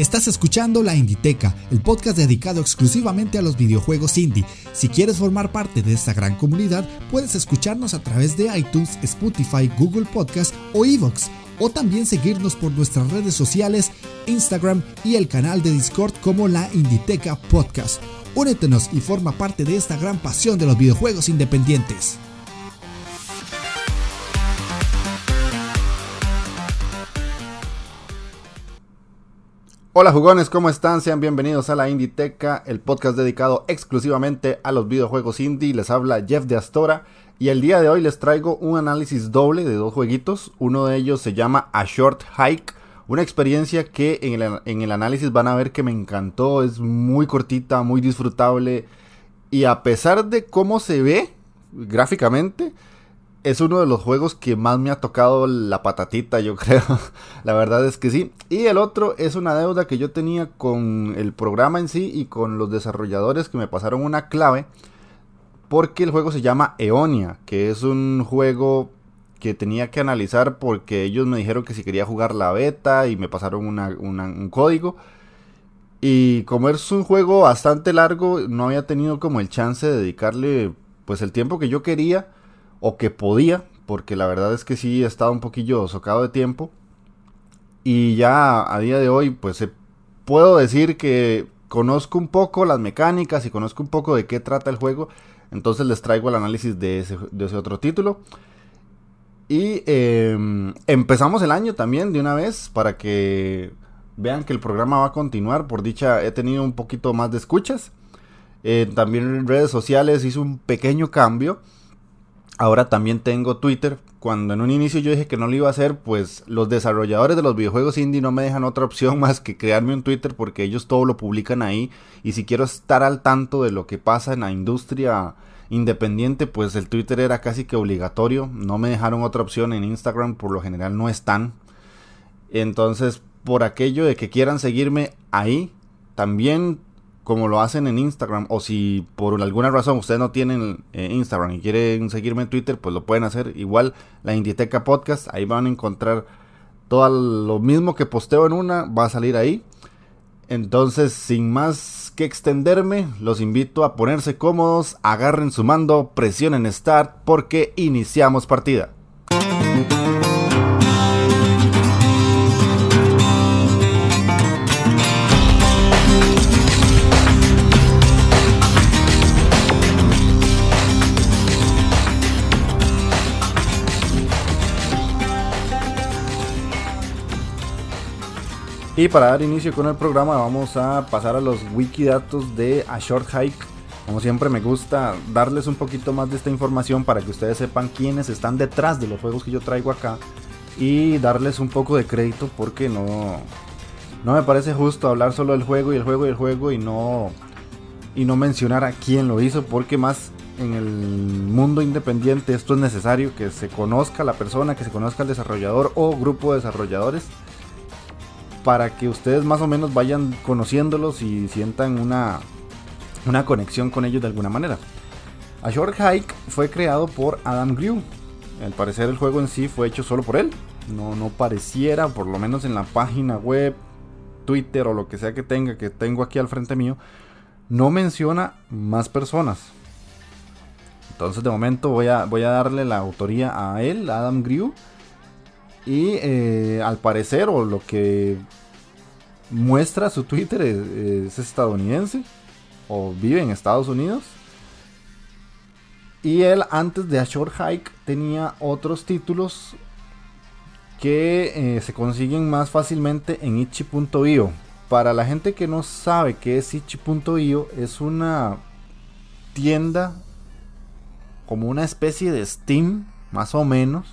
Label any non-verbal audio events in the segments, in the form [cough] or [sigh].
Estás escuchando La Inditeca, el podcast dedicado exclusivamente a los videojuegos indie. Si quieres formar parte de esta gran comunidad, puedes escucharnos a través de iTunes, Spotify, Google Podcast o Evox, o también seguirnos por nuestras redes sociales, Instagram y el canal de Discord como La Inditeca Podcast. Únetenos y forma parte de esta gran pasión de los videojuegos independientes. Hola jugones, ¿cómo están? Sean bienvenidos a la Inditeca, el podcast dedicado exclusivamente a los videojuegos indie. Les habla Jeff de Astora y el día de hoy les traigo un análisis doble de dos jueguitos. Uno de ellos se llama A Short Hike, una experiencia que en el, en el análisis van a ver que me encantó, es muy cortita, muy disfrutable y a pesar de cómo se ve gráficamente, es uno de los juegos que más me ha tocado la patatita, yo [laughs] creo. la verdad es que sí. Y el otro es una deuda que yo tenía con el programa en sí y con los desarrolladores que me pasaron una clave. Porque el juego se llama Eonia, que es un juego que tenía que analizar porque ellos me dijeron que si quería jugar la beta y me pasaron un código. Y como es un juego bastante largo, no había tenido como el chance de dedicarle pues el tiempo que yo quería o que podía, porque la verdad es que sí he estado un poquillo socado de tiempo. Y ya a día de hoy, pues eh, puedo decir que conozco un poco las mecánicas y conozco un poco de qué trata el juego. Entonces les traigo el análisis de ese, de ese otro título. Y em, empezamos el año también de una vez para que vean que el programa va a continuar. Por dicha, he tenido un poquito más de escuchas. Eh, también en redes sociales hice un pequeño cambio. Ahora también tengo Twitter. Cuando en un inicio yo dije que no lo iba a hacer, pues los desarrolladores de los videojuegos indie no me dejan otra opción más que crearme un Twitter porque ellos todo lo publican ahí. Y si quiero estar al tanto de lo que pasa en la industria independiente, pues el Twitter era casi que obligatorio. No me dejaron otra opción en Instagram, por lo general no están. Entonces, por aquello de que quieran seguirme ahí, también como lo hacen en Instagram, o si por alguna razón ustedes no tienen eh, Instagram y quieren seguirme en Twitter, pues lo pueden hacer. Igual la Inditeca Podcast, ahí van a encontrar todo lo mismo que posteo en una, va a salir ahí. Entonces, sin más que extenderme, los invito a ponerse cómodos, agarren su mando, presionen Start, porque iniciamos partida. Y para dar inicio con el programa vamos a pasar a los wikidatos de A Short Hike. Como siempre me gusta darles un poquito más de esta información para que ustedes sepan quiénes están detrás de los juegos que yo traigo acá y darles un poco de crédito porque no no me parece justo hablar solo del juego y el juego y el juego y no y no mencionar a quién lo hizo porque más en el mundo independiente esto es necesario que se conozca la persona, que se conozca el desarrollador o grupo de desarrolladores para que ustedes más o menos vayan conociéndolos y sientan una, una conexión con ellos de alguna manera. A Short Hike fue creado por Adam Grew. Al parecer el juego en sí fue hecho solo por él. No, no pareciera, por lo menos en la página web, Twitter o lo que sea que tenga, que tengo aquí al frente mío, no menciona más personas. Entonces de momento voy a, voy a darle la autoría a él, Adam Grew. Y eh, al parecer, o lo que muestra su Twitter, es, estadounidense. O vive en Estados Unidos. Y él antes de A Short Hike tenía otros títulos que eh, se consiguen más fácilmente en itchy.io. Para la gente que no sabe qué es itchy.io, es una tienda como una especie de Steam, más o menos,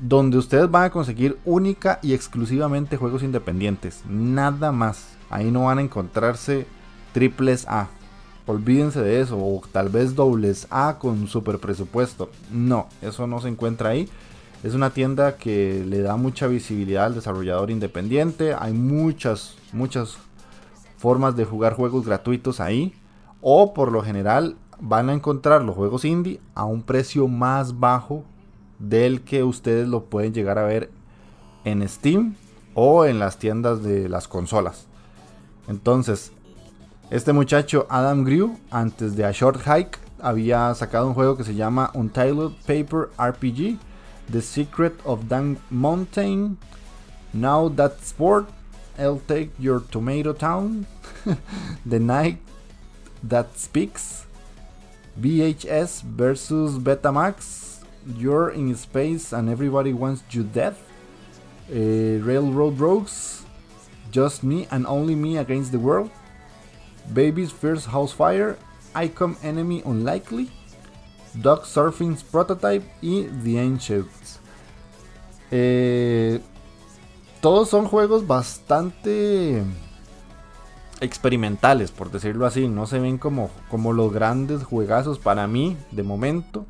donde ustedes van a conseguir única y exclusivamente juegos independientes, nada más. Ahí no van a encontrarse triples A. Olvídense de eso, o tal vez dobles A con super presupuesto. No, eso no se encuentra ahí. Es una tienda que le da mucha visibilidad al desarrollador independiente. Hay muchas, muchas formas de jugar juegos gratuitos ahí. O por lo general van a encontrar los juegos indie a un precio más bajo del que ustedes lo pueden llegar a ver en Steam o en las tiendas de las consolas. Entonces, este muchacho Adam Grew, antes de A Short Hike, había sacado un juego que se llama Untitled Paper RPG, The Secret of Dan Mountain, Now That Sport, I'll Take Your Tomato Town, [laughs] The Night That Speaks, VHS versus Betamax, You're in Space and Everybody Wants You Dead, eh, Railroad Rogues, Just Me and Only Me Against the World, Baby's First House Fire, Icon Enemy Unlikely, Dog Surfing's Prototype y The Ancients. Eh, todos son juegos bastante experimentales, por decirlo así. No se ven como, como los grandes juegazos para mí, de momento.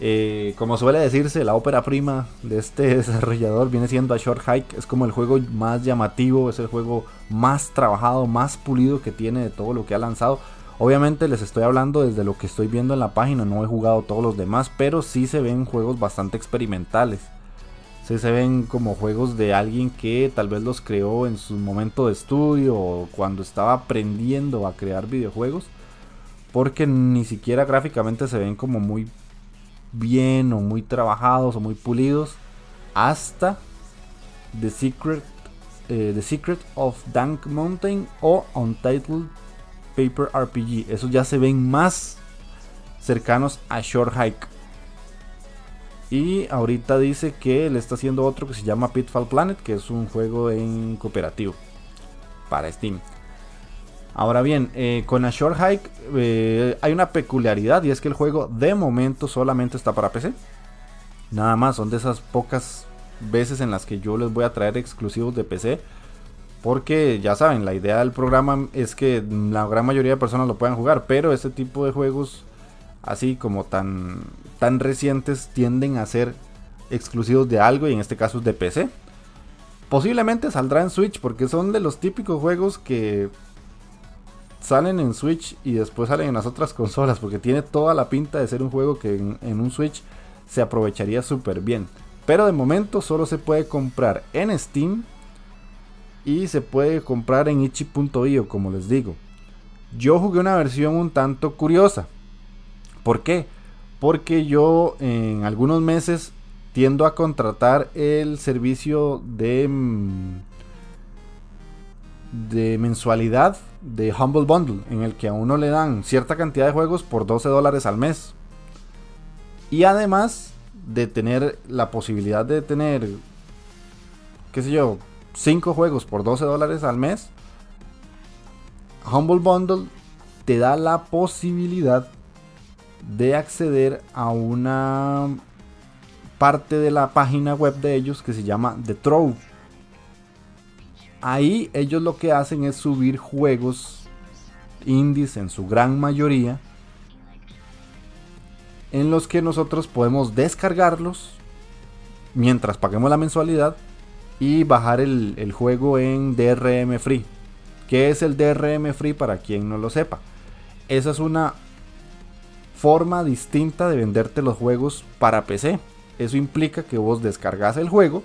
Eh, como suele decirse, la ópera prima de este [laughs] desarrollador viene siendo a Short Hike. Es como el juego más llamativo, es el juego más trabajado, más pulido que tiene de todo lo que ha lanzado. Obviamente les estoy hablando desde lo que estoy viendo en la página, no he jugado todos los demás, pero sí se ven juegos bastante experimentales. Sí se ven como juegos de alguien que tal vez los creó en su momento de estudio o cuando estaba aprendiendo a crear videojuegos. Porque ni siquiera gráficamente se ven como muy bien o muy trabajados o muy pulidos hasta The Secret, eh, The Secret of Dank Mountain o Untitled Paper RPG. Esos ya se ven más cercanos a Short Hike. Y ahorita dice que le está haciendo otro que se llama Pitfall Planet, que es un juego en cooperativo para Steam. Ahora bien, eh, con A Short Hike eh, hay una peculiaridad y es que el juego de momento solamente está para PC. Nada más, son de esas pocas veces en las que yo les voy a traer exclusivos de PC. Porque ya saben, la idea del programa es que la gran mayoría de personas lo puedan jugar. Pero este tipo de juegos, así como tan, tan recientes, tienden a ser exclusivos de algo y en este caso es de PC. Posiblemente saldrá en Switch porque son de los típicos juegos que salen en Switch y después salen en las otras [laughs] consolas, porque tiene toda la pinta de ser un juego que en, un Switch se aprovecharía súper bien. Pero de momento solo se puede comprar en Steam y se puede comprar en itchy.io, como les digo. Yo jugué una versión un tanto curiosa. ¿Por qué? Porque yo en algunos meses tiendo a contratar el servicio de mm, de mensualidad de Humble Bundle, en el que a uno le dan cierta cantidad de juegos por 12 dólares al mes. Y además de tener la posibilidad de tener, qué sé yo, 5 juegos por 12 dólares al mes, Humble Bundle te da la posibilidad de acceder a una parte de la página web de ellos que se llama The Trove ahí ellos lo que hacen es subir juegos indies en su gran mayoría en los que nosotros podemos descargarlos mientras paguemos la mensualidad y bajar el, juego en DRM Free. ¿Qué es el DRM Free para quien no lo sepa? Esa es una forma distinta de venderte los juegos para PC. Eso implica que vos descargas el juego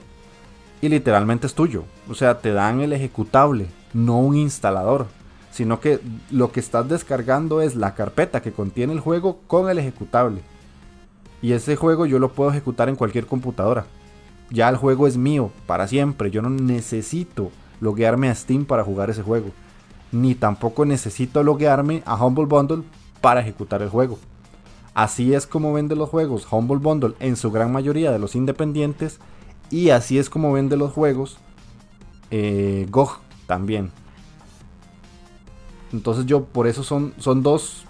y literalmente es tuyo. O sea, te dan el ejecutable, no un instalador, sino que lo que estás descargando es la carpeta que contiene el juego con el ejecutable. Y ese juego yo lo puedo ejecutar en cualquier computadora. Ya el juego es mío para siempre. Yo no necesito loguearme a Steam para jugar ese juego. Ni tampoco necesito loguearme a Humble Bundle para ejecutar el juego. Así es como vende los juegos Humble Bundle en su gran mayoría de los independientes y así es como vende los juegos eh, GOG también. Entonces yo por eso son, son dos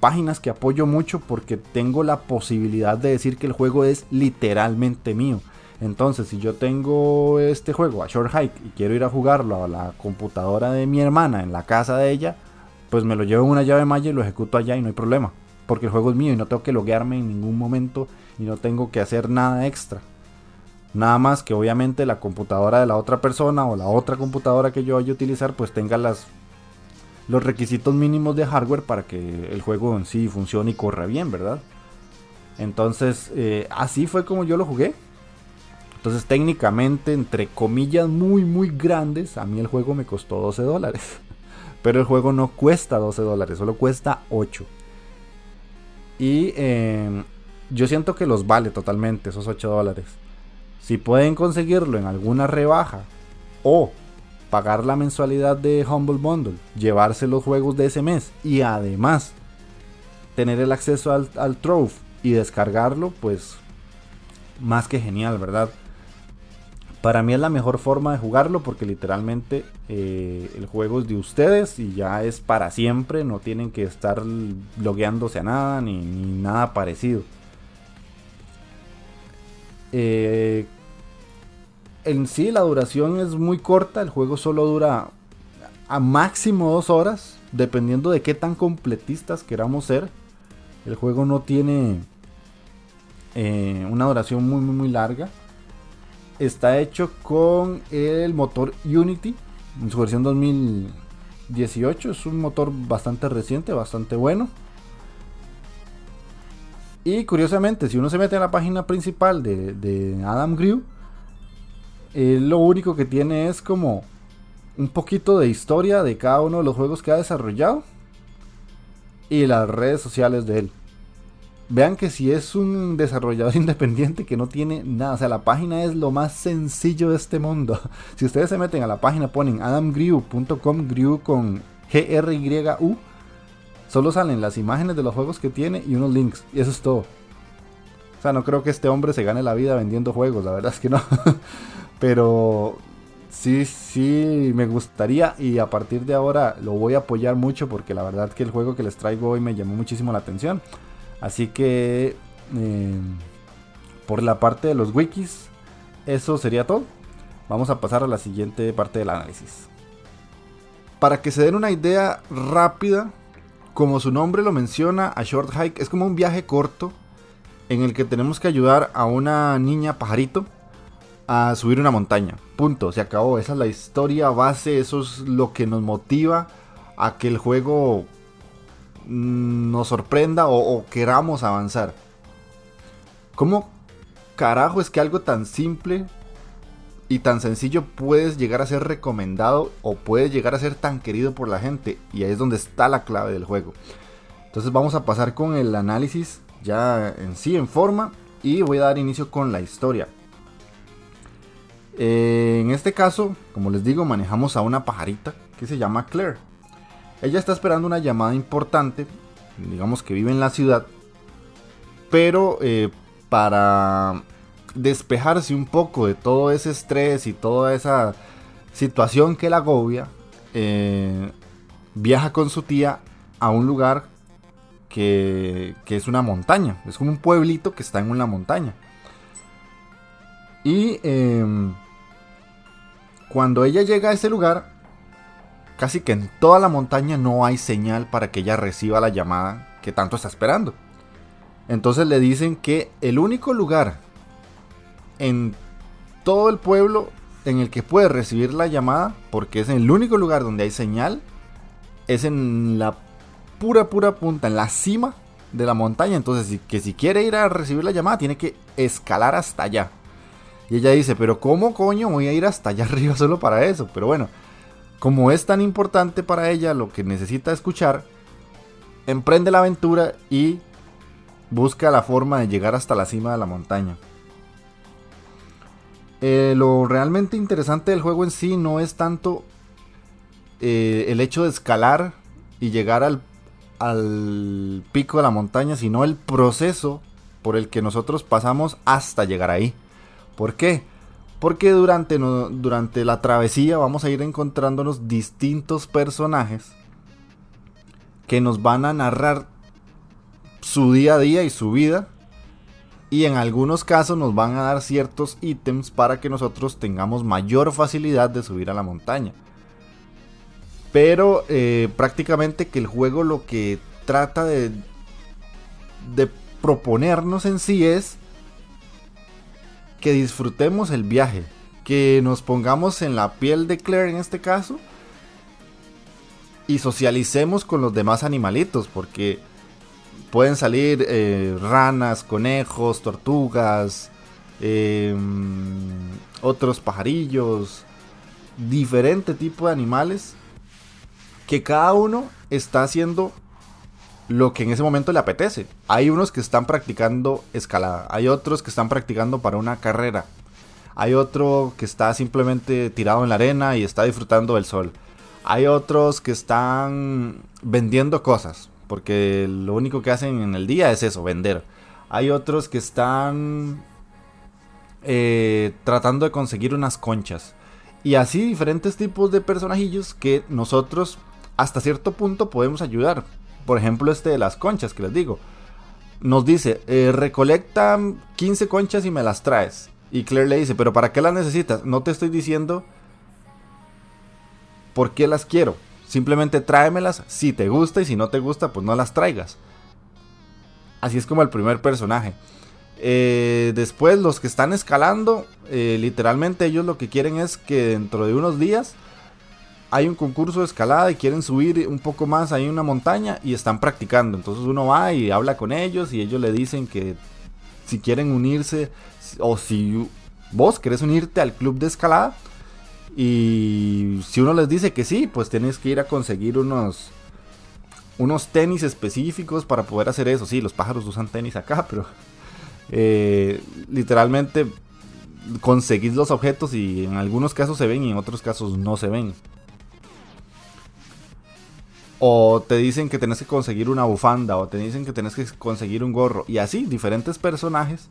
páginas que apoyo mucho porque tengo la posibilidad de decir que el juego es literalmente mío. Entonces, si yo tengo este juego a Short Hike y quiero ir a jugarlo a la computadora de mi hermana en la casa de ella, pues me lo llevo en una llave malla y lo ejecuto allá y no hay problema. Porque el juego es mío y no tengo que loguearme en ningún momento y no tengo que hacer nada extra. Nada más que obviamente la computadora de la otra persona o la otra computadora que yo vaya a utilizar pues tenga los requisitos mínimos de hardware para que el juego en sí funcione y corra bien, ¿verdad? Entonces, eh, así fue como yo lo jugué. Entonces técnicamente, entre comillas muy muy grandes, a mí el juego me costó 12 dólares. [laughs] Pero el juego no cuesta 12 dólares, solo cuesta 8. Y em, yo siento que los vale totalmente esos 8 dólares. Si pueden conseguirlo en alguna rebaja o pagar la mensualidad de Humble Bundle, llevarse los juegos de ese mes y además tener el acceso al, al Trove y descargarlo, pues más que genial, ¿verdad? Para mí es la mejor forma de jugarlo porque literalmente eh, el juego es de ustedes y ya es para siempre. No tienen que estar logueándose a nada ni, nada parecido. Eh, en sí la duración es muy corta. El juego solo dura a máximo dos horas. Dependiendo de qué tan completistas queramos ser. El juego no tiene eh, una duración muy muy muy larga está hecho con el motor Unity en su versión 2018. Es un motor bastante reciente, bastante bueno. Y curiosamente, si uno se mete en la página principal de, Adam Grew, eh, lo único que tiene es como un poquito de historia de cada uno de los juegos que ha desarrollado y las redes sociales de él. Vean que si es un desarrollador [laughs] independiente que no tiene nada, o sea, la página es lo más sencillo de este mundo. [laughs] Si ustedes se meten a la página, ponen adamgrew.com, grew con G-R-Y-U, solo salen las imágenes de los juegos que tiene y unos links, y eso es todo. O sea, no creo que este hombre se gane la vida vendiendo juegos, la verdad es que no. [laughs] Pero sí, sí, me gustaría y a partir de ahora lo voy a apoyar mucho porque la verdad que el juego que les traigo hoy me llamó muchísimo la atención. Así que eh, por la parte de los wikis, eso sería todo. Vamos a pasar a la siguiente parte del análisis. Para que se den una idea rápida, como su nombre lo menciona, a Short Hike es como un viaje corto en el que tenemos que ayudar a una niña pajarito a subir una montaña. Punto, se acabó. Esa es la historia base, eso es lo que nos motiva a que el juego nos sorprenda o, queramos avanzar. ¿Cómo carajo es que algo tan simple y tan sencillo puedes llegar a ser recomendado o puede llegar a ser tan querido por la gente? Y ahí es donde está la clave del juego. Entonces vamos a pasar con el análisis ya en sí, en forma, y voy a dar inicio con la historia. Eh, en este caso, como les digo, manejamos a una pajarita que se llama Claire. Ella está esperando una llamada importante, digamos que vive en la ciudad, pero eh, para despejarse un poco de todo ese estrés y toda esa situación que la agobia, eh, viaja con su tía a un lugar que, es una montaña, es como un pueblito que está en una montaña. Y em, cuando ella llega a ese lugar, Casi que en toda la montaña no hay señal para que ella reciba la llamada que tanto está esperando. Entonces le dicen que el único lugar en todo el pueblo en el que puede recibir la llamada, porque es el único lugar donde hay señal, es en la pura, pura punta, en la cima de la montaña. Entonces, que si quiere ir a recibir la llamada, tiene que escalar hasta allá. Y ella dice, pero ¿cómo coño voy a ir hasta allá [laughs] arriba solo para eso? Pero bueno, como es tan importante para ella lo que necesita escuchar, emprende la aventura y busca la forma de llegar hasta la cima de la montaña. Eh, lo realmente interesante del juego en sí no es tanto eh, el hecho de escalar y llegar al, al pico de la montaña, sino el proceso por el que nosotros pasamos hasta llegar ahí. ¿Por qué? Porque durante, durante la travesía vamos a ir encontrándonos distintos personajes que nos van a narrar su día a día y su vida. Y en algunos casos nos van a dar ciertos ítems para que nosotros tengamos mayor facilidad de subir a la montaña. Pero eh, prácticamente que el juego lo que trata de, de proponernos en sí es que disfrutemos el viaje, que nos pongamos en la piel de Claire en este caso y socialicemos con los demás animalitos, porque pueden salir eh, ranas, conejos, tortugas, em, otros pajarillos, diferente tipo de animales que cada uno está haciendo lo que en ese momento le apetece. Hay unos que están practicando escalada, hay otros que están practicando para una carrera, hay otro que está simplemente tirado en la arena y está disfrutando del sol. Hay otros que están vendiendo cosas, porque lo único que hacen en el día es eso, vender. Hay otros que están eh, tratando de conseguir unas conchas. Y así diferentes tipos de personajillos que nosotros hasta cierto punto podemos ayudar. Por ejemplo, este de las conchas que les digo. Nos dice, eh, recolecta 15 conchas y me las traes. Y Claire le dice, pero ¿para qué las necesitas? No te estoy diciendo por qué las quiero. Simplemente tráemelas si te gusta y si no te gusta, pues no las traigas. Así es como el primer personaje. Eh, después los que están escalando, eh, literalmente ellos lo que quieren es que dentro de unos días hay un concurso de escalada y quieren subir un poco más ahí una montaña y están practicando. Entonces uno va y habla con ellos y ellos le dicen que si quieren unirse o si vos querés unirte al club de escalada y si uno les dice que sí, pues tienes que ir a conseguir unos unos tenis específicos para poder hacer eso. Sí, los pájaros usan tenis acá, [laughs] pero eh, literalmente conseguís los objetos y en algunos casos se ven y en otros casos no se ven. O te dicen que tenés que conseguir una bufanda. O te dicen que tenés que conseguir un gorro. Y así, diferentes personajes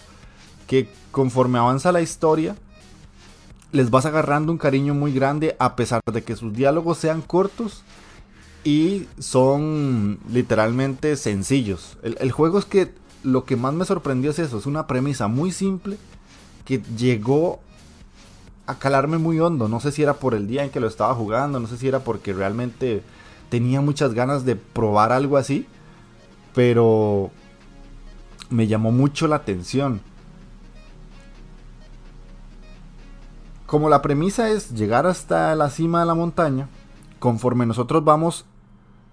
que conforme avanza la historia, les vas agarrando un cariño muy grande a pesar de que sus diálogos sean cortos y son literalmente sencillos. El, el, juego es que lo que más me sorprendió es eso, es una premisa muy simple que llegó a calarme muy hondo. No sé si era por el día en que lo estaba jugando, no sé si era porque realmente tenía muchas ganas de probar algo así, pero me llamó mucho la atención. Como la premisa es llegar hasta la cima de la montaña, conforme nosotros vamos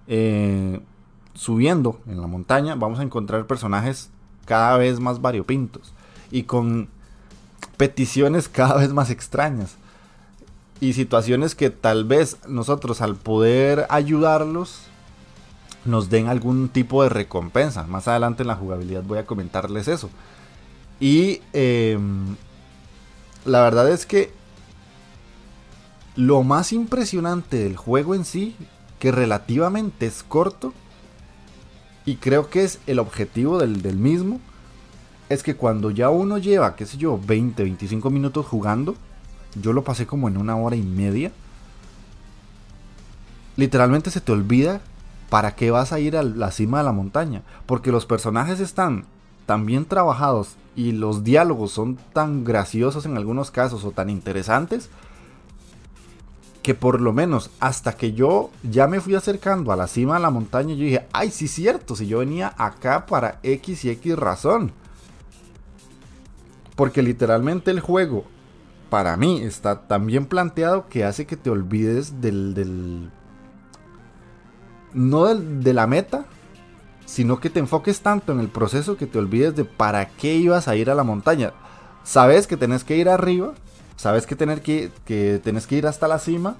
eh, subiendo en la montaña, vamos a encontrar personajes cada vez más variopintos y con peticiones cada vez más extrañas y situaciones que tal vez nosotros al poder ayudarlos nos den algún tipo de recompensa. Más adelante en la jugabilidad voy a comentarles eso. Y em, la verdad es que lo más impresionante del juego en sí, que relativamente es corto, y creo que es el objetivo del, del mismo, es que cuando ya uno lleva, qué sé yo, 20, 25 minutos jugando, yo lo pasé como en una hora y media. Literalmente se te olvida para qué vas a ir a la cima de la montaña. Porque los personajes están tan bien trabajados y los diálogos son tan graciosos en algunos casos o tan interesantes que por lo menos hasta que yo ya me fui acercando a la cima de la montaña, yo dije, ay, sí cierto, si yo venía acá para X y X razón. Porque literalmente el juego para mí está tan bien planteado que hace que te olvides del... no de la meta, sino que te enfoques tanto en el proceso que te olvides de para qué ibas a ir a la montaña. Sabes que tenés que ir arriba, sabes que, tener que, que tenés que ir hasta la cima,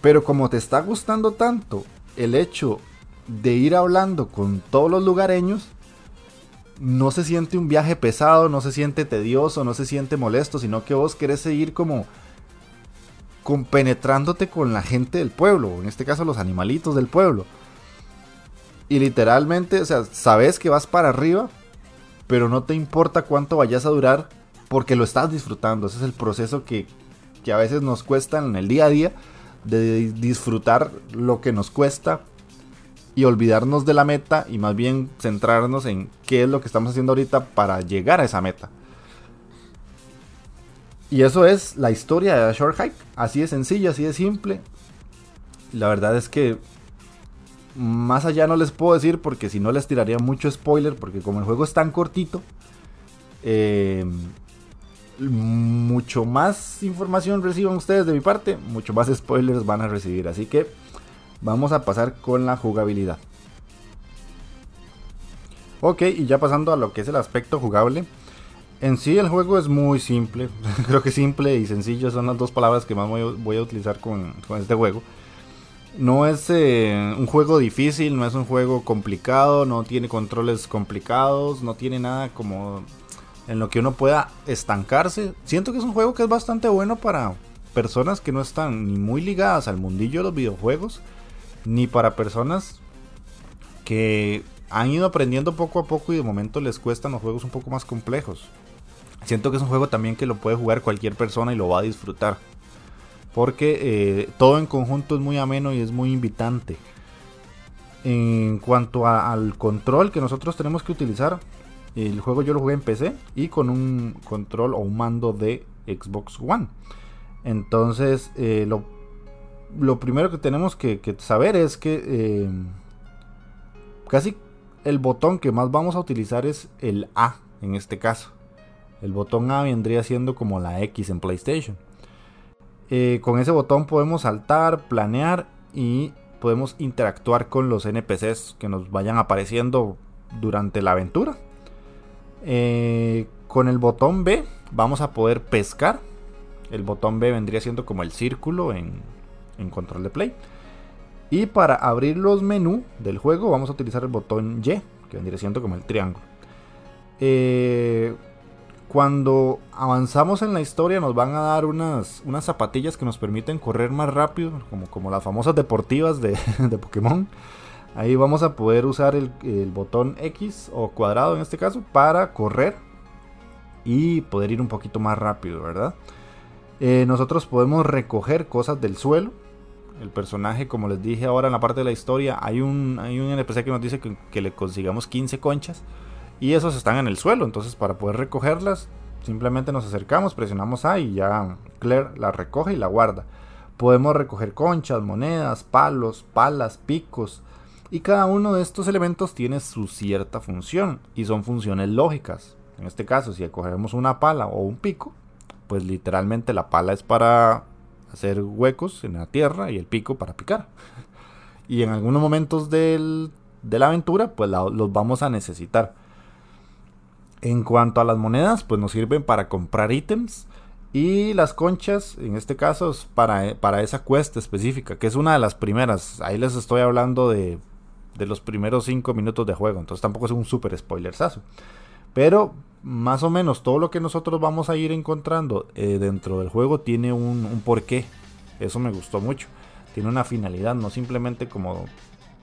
pero como te está gustando tanto el hecho de ir hablando con todos los lugareños, no se siente un viaje pesado, no se siente tedioso, no se siente molesto, sino que vos querés seguir como compenetrándote con la gente del pueblo, en este caso los animalitos del pueblo. Y literalmente, o sea, sabes que vas para arriba, pero no te importa cuánto vayas a durar porque lo estás disfrutando. Ese es el proceso que, que a veces nos cuesta en el día a día de disfrutar lo que nos cuesta y olvidarnos de la meta y más bien centrarnos en qué es lo que estamos haciendo ahorita para llegar a esa meta. Y eso es la historia de Short Hike. Así de sencillo, así de simple. La verdad es que más allá no les puedo decir porque si no les tiraría mucho spoiler porque como el juego es tan cortito, eh, mucho más información reciban ustedes de mi parte, mucho más spoilers van a recibir. Así que Vamos a pasar con la jugabilidad. Ok, y ya pasando a lo que es el aspecto jugable. En sí el juego es muy simple, [laughs] creo que simple y sencillo son las dos palabras que más voy, a utilizar con, este juego. No es eh, un juego difícil, no es un juego complicado, no tiene controles complicados, no tiene nada como en lo que uno pueda estancarse. Siento que es un juego que es bastante bueno para personas que no están ni muy ligadas al mundillo de los videojuegos, ni para personas que han ido aprendiendo poco a poco y de momento les cuestan los juegos un poco más complejos. Siento que es un juego también que lo puede jugar cualquier persona y lo va a disfrutar. Porque eh, todo en conjunto es muy ameno y es muy invitante. En cuanto al control que nosotros tenemos que utilizar, el juego yo lo jugué en PC y con un control o un mando de Xbox One. Entonces, eh, lo, primero que tenemos que, saber es que eh, casi el botón que más vamos a utilizar es el A en este caso. El botón A vendría siendo como la X en PlayStation. Eh, con ese botón podemos saltar, planear y podemos interactuar con los NPCs que nos vayan apareciendo durante la aventura. Eh, con el botón B vamos a poder pescar. El botón B vendría siendo como el círculo en, en control de play. Y para abrir los menús del juego vamos a utilizar el botón Y, que vendría siendo como el triángulo. Eh, cuando avanzamos en la historia nos van a dar unas, unas zapatillas que nos permiten correr más rápido, como, como las famosas deportivas de, [laughs] Pokémon. Ahí vamos a poder usar el, botón X o cuadrado en este caso para correr y poder ir un poquito más rápido, ¿verdad? Eh, nosotros podemos recoger cosas del suelo el personaje, como les dije ahora en la parte de la historia, hay un, hay un NPC que nos dice que, le consigamos 15 conchas y esos están en el suelo. Entonces, para poder recogerlas, simplemente nos acercamos, presionamos A y ya Claire la recoge y la guarda. Podemos recoger conchas, monedas, palos, palas, picos. Y cada uno de estos elementos tiene su cierta función y son funciones lógicas. En este caso, si cogemos una pala o un pico, pues literalmente la pala es para hacer huecos en la tierra y el pico para picar. [laughs] Y en algunos momentos de la aventura, pues los vamos a necesitar. En cuanto a las monedas, pues nos sirven para comprar ítems. Y las conchas, en este caso, es para, para esa cuesta específica, que es una de las primeras. Ahí les estoy hablando de, de los primeros 5 minutos de juego, entonces tampoco es un super spoilersazo. Pero más o menos todo lo que nosotros vamos a ir encontrando eh, dentro del juego tiene un, porqué. Eso me gustó mucho. Tiene una finalidad, no simplemente como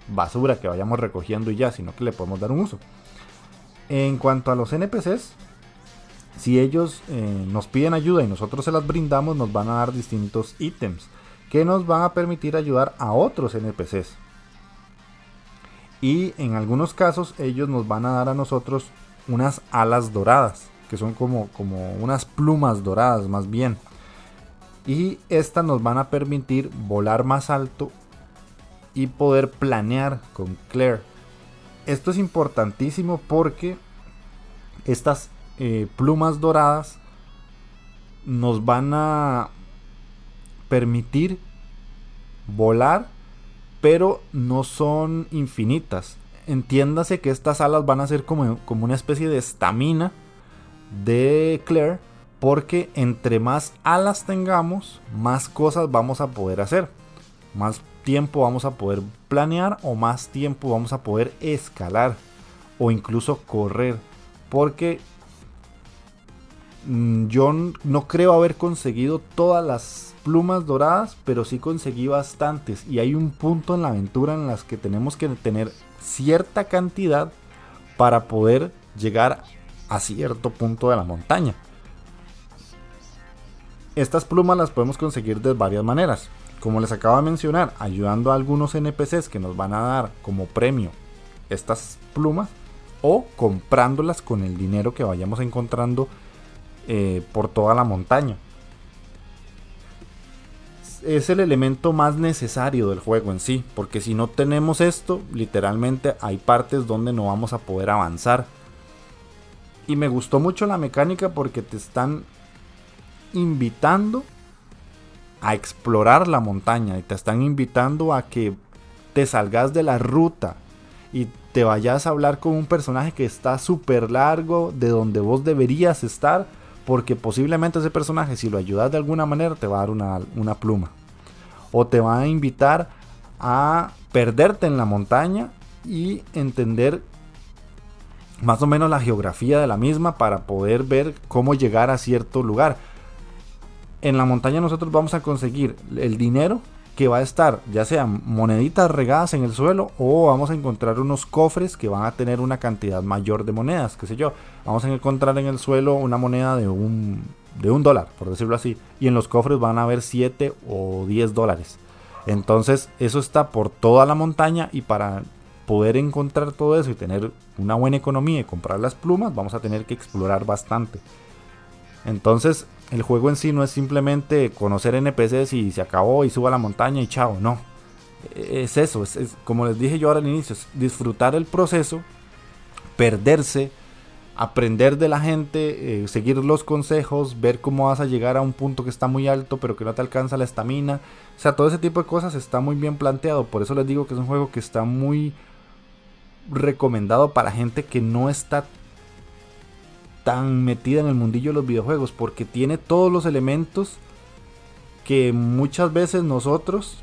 basura que vayamos recogiendo y ya, sino que le podemos dar un uso. En cuanto a los NPCs, si ellos eh, nos piden ayuda y nosotros se las brindamos, nos van a dar distintos ítems que nos van a permitir ayudar a otros NPCs. Y en algunos casos ellos nos van a dar a nosotros unas alas doradas, que son como, como unas plumas doradas más bien. Y estas nos van a permitir volar más alto y poder planear con Claire. Esto es importantísimo porque estas eh, plumas doradas nos van a permitir volar, pero no son infinitas entiéndase que estas alas van a ser como, como una especie de estamina de Claire. Porque entre más alas tengamos, más cosas vamos a poder hacer. Más tiempo vamos a poder planear o más tiempo vamos a poder escalar o incluso correr. Porque mm, yo no creo haber conseguido todas las plumas doradas, pero sí conseguí bastantes. Y hay un punto en la aventura en las que tenemos que tener cierta cantidad para poder llegar a cierto punto de la montaña. Estas plumas las podemos conseguir de varias maneras. Como les acabo de mencionar, ayudando a algunos NPCs que nos van a dar como premio estas plumas o comprándolas con el dinero que vayamos encontrando eh, por toda la montaña es el elemento más necesario del juego en sí, porque si no tenemos esto, literalmente hay partes donde no vamos a poder avanzar. Y me gustó mucho la mecánica porque te están invitando a explorar la montaña y te están invitando a que te salgas de la ruta y te vayas a hablar con un personaje que está súper largo de donde vos deberías estar, porque posiblemente ese personaje, si lo ayudas de alguna manera, te va a dar una, una pluma. O te va a invitar a perderte en la montaña y entender más o menos la geografía de la misma para poder ver cómo llegar a cierto lugar. En la montaña nosotros vamos a conseguir el dinero que va a estar ya sean moneditas regadas en el suelo o vamos a encontrar unos cofres que van a tener una cantidad mayor de monedas, qué sé yo. Vamos a encontrar en el suelo una moneda de un, de un dólar, por decirlo así, y en los cofres van a haber 7 o 10 dólares. Entonces eso está por toda la montaña y para poder encontrar todo eso y tener una buena economía y comprar las plumas, vamos a tener que explorar bastante. Entonces, el juego en sí no es simplemente conocer NPCs y se acabó y suba a la montaña y chao, no. Es eso, es, como les dije yo ahora al inicio, es disfrutar el proceso, perderse, aprender de la gente, eh, seguir los consejos, ver cómo vas a llegar a un punto que está muy alto pero que no te alcanza la estamina. O sea, todo ese tipo de cosas está muy bien planteado. Por eso les digo que es un juego que está muy recomendado para gente que no está tan metida en el mundillo de los videojuegos porque tiene todos los elementos que muchas veces nosotros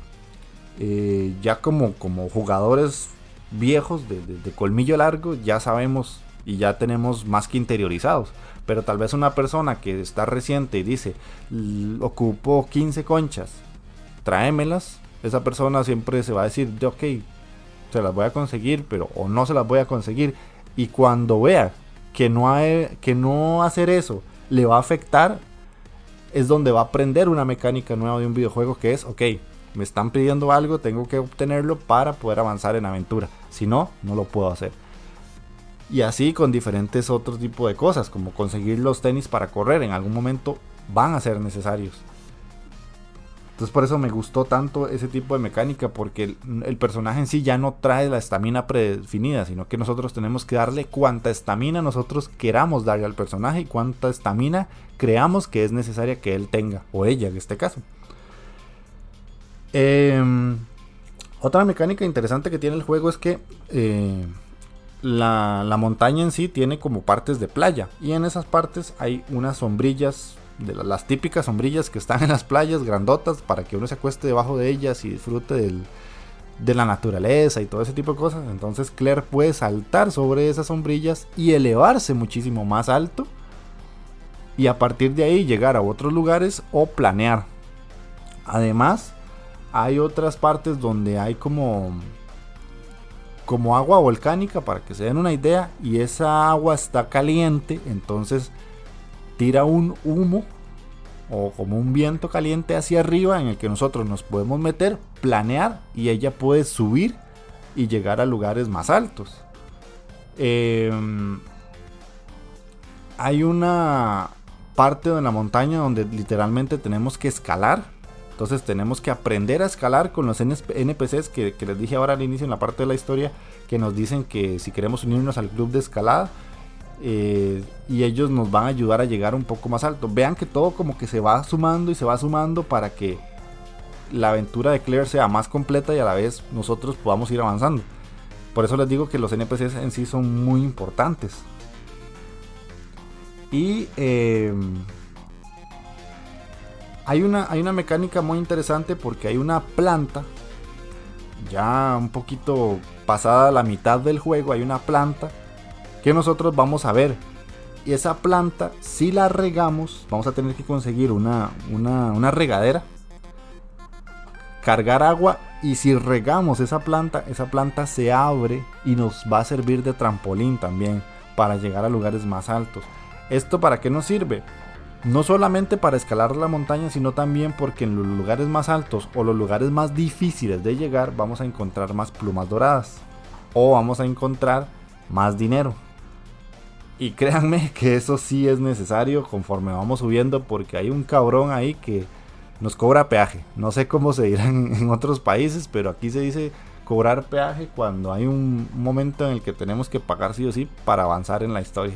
eh, ya como, como jugadores viejos de, de, colmillo largo ya sabemos y ya tenemos más que interiorizados. Pero tal vez una persona que está reciente y dice ocupó 15 conchas tráemelas esa persona siempre se va a decir de ok se las voy a conseguir pero o no se las voy a conseguir y cuando vea que no, que no hacer eso le va a afectar, es donde va a aprender una mecánica nueva de un videojuego que es, ok, me están pidiendo algo, tengo que obtenerlo para poder avanzar en aventura. Si no, no lo puedo hacer. Y así con diferentes otros tipos de cosas, como conseguir los tenis para correr, en algún momento van a ser necesarios. Entonces por eso me gustó tanto ese tipo de mecánica, porque el, personaje en sí ya no trae la estamina predefinida, sino que nosotros tenemos que darle cuánta estamina nosotros queramos darle al personaje y cuánta estamina creamos que es necesaria que él tenga, o ella en este caso. Em, otra mecánica interesante que tiene el juego es que eh, la, la montaña en sí tiene como partes de playa, y en esas partes hay unas sombrillas de las típicas sombrillas que están [laughs] en las playas grandotas para que uno se acueste debajo de ellas y disfrute de la naturaleza y todo ese tipo de cosas. Entonces Claire puede saltar sobre esas sombrillas y elevarse muchísimo más alto y a partir de ahí llegar a otros lugares o planear. Además, hay otras partes donde hay como como agua volcánica para que se den una idea y esa agua está caliente, entonces tira un humo o como un viento caliente hacia arriba en el que nosotros nos podemos meter, planear y ella puede subir y llegar a lugares más altos. Em, hay una parte de la montaña donde literalmente tenemos que escalar. Entonces tenemos que aprender a escalar con los NPCs que, que les dije ahora al inicio en la parte de la historia que nos dicen que si queremos unirnos al club de escalada eh, y ellos nos van a ayudar a llegar un poco más alto. Vean que todo como que se va sumando y se va sumando para que la aventura de Claire sea más completa y a la vez nosotros podamos ir avanzando. Por eso les digo que los NPCs en sí son muy importantes. Y em, hay, una, hay una mecánica muy interesante porque hay una planta, ya un poquito pasada la mitad del juego, hay una planta que nosotros vamos a ver. Y esa planta, si la regamos, vamos a tener que conseguir una, una, regadera, cargar agua y si regamos esa planta, esa planta se abre y nos va a servir de trampolín también para llegar a lugares más altos. ¿Esto para qué nos sirve? No solamente para escalar la montaña, sino también porque en los lugares más altos o los lugares más difíciles de llegar vamos a encontrar más plumas doradas o vamos a encontrar más dinero. Y créanme [laughs] que eso sí es necesario conforme vamos subiendo porque hay un cabrón ahí que nos cobra peaje. No sé cómo se dirá en, otros países, pero aquí se dice cobrar peaje cuando hay un momento en el que tenemos que pagar sí o sí para avanzar en la historia.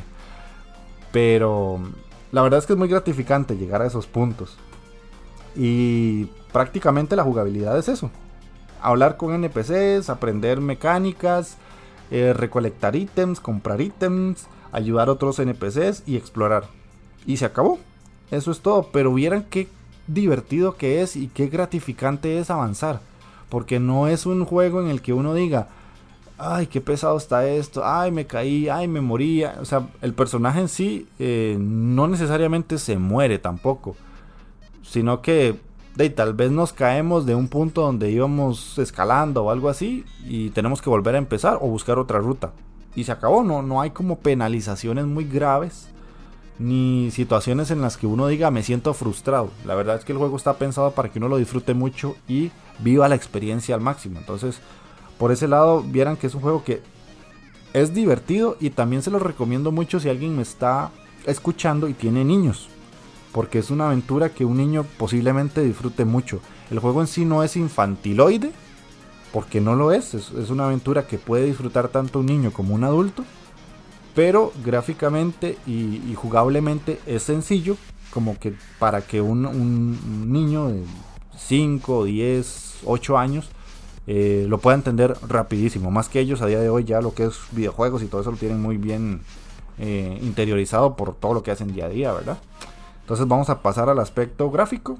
Pero la verdad es que es muy gratificante llegar a esos puntos. Y prácticamente la jugabilidad es eso. Hablar con NPCs, aprender mecánicas, eh, recolectar ítems, comprar ítems, ayudar a otros NPCs y explorar. Y se acabó. Eso es todo. Pero vieran qué divertido que es y qué gratificante es avanzar. Porque no es un juego en el que uno diga, ay, qué pesado está esto, ay, me caí, ay, me moría. O sea, el personaje en sí eh, no necesariamente se muere tampoco, sino que de, tal vez nos caemos de un punto donde íbamos escalando o algo así y tenemos que volver a empezar o buscar otra ruta. Y se acabó, no, no hay como penalizaciones muy graves ni situaciones en las que uno diga me siento frustrado. La verdad es que el juego está pensado para que uno lo disfrute mucho y viva la experiencia al máximo. Entonces, por ese lado, vieran que es un juego que es divertido y también se lo recomiendo mucho si alguien me está escuchando y tiene niños. Porque es una aventura que un niño posiblemente disfrute mucho. El juego en sí no es infantiloide, porque no lo es. Es, una aventura que puede disfrutar tanto un niño como un adulto. Pero gráficamente y, jugablemente es sencillo, como que para que un, un niño de 5, 10, 8 años eh, lo pueda entender rapidísimo. Más que ellos a día de hoy ya lo que es videojuegos y todo eso lo tienen muy bien eh, interiorizado por todo lo que hacen día a día, ¿verdad? Entonces vamos a pasar al aspecto gráfico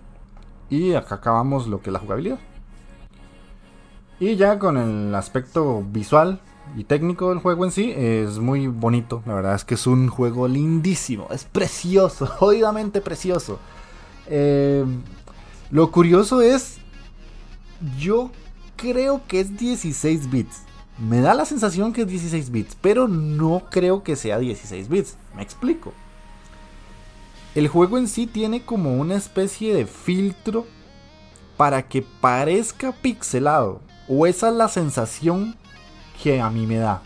y acá acabamos lo que es la jugabilidad. Y ya con el aspecto visual y técnico del juego en sí es muy bonito. La verdad es que es un juego lindísimo, es precioso, [laughs] jodidamente precioso. Eh, lo curioso es, yo creo que es 16 bits. Me da la sensación que es 16 bits, pero no creo que sea 16 bits. Me explico. El juego en sí tiene como una especie de filtro para que parezca pixelado. O esa es la sensación que a mí me da.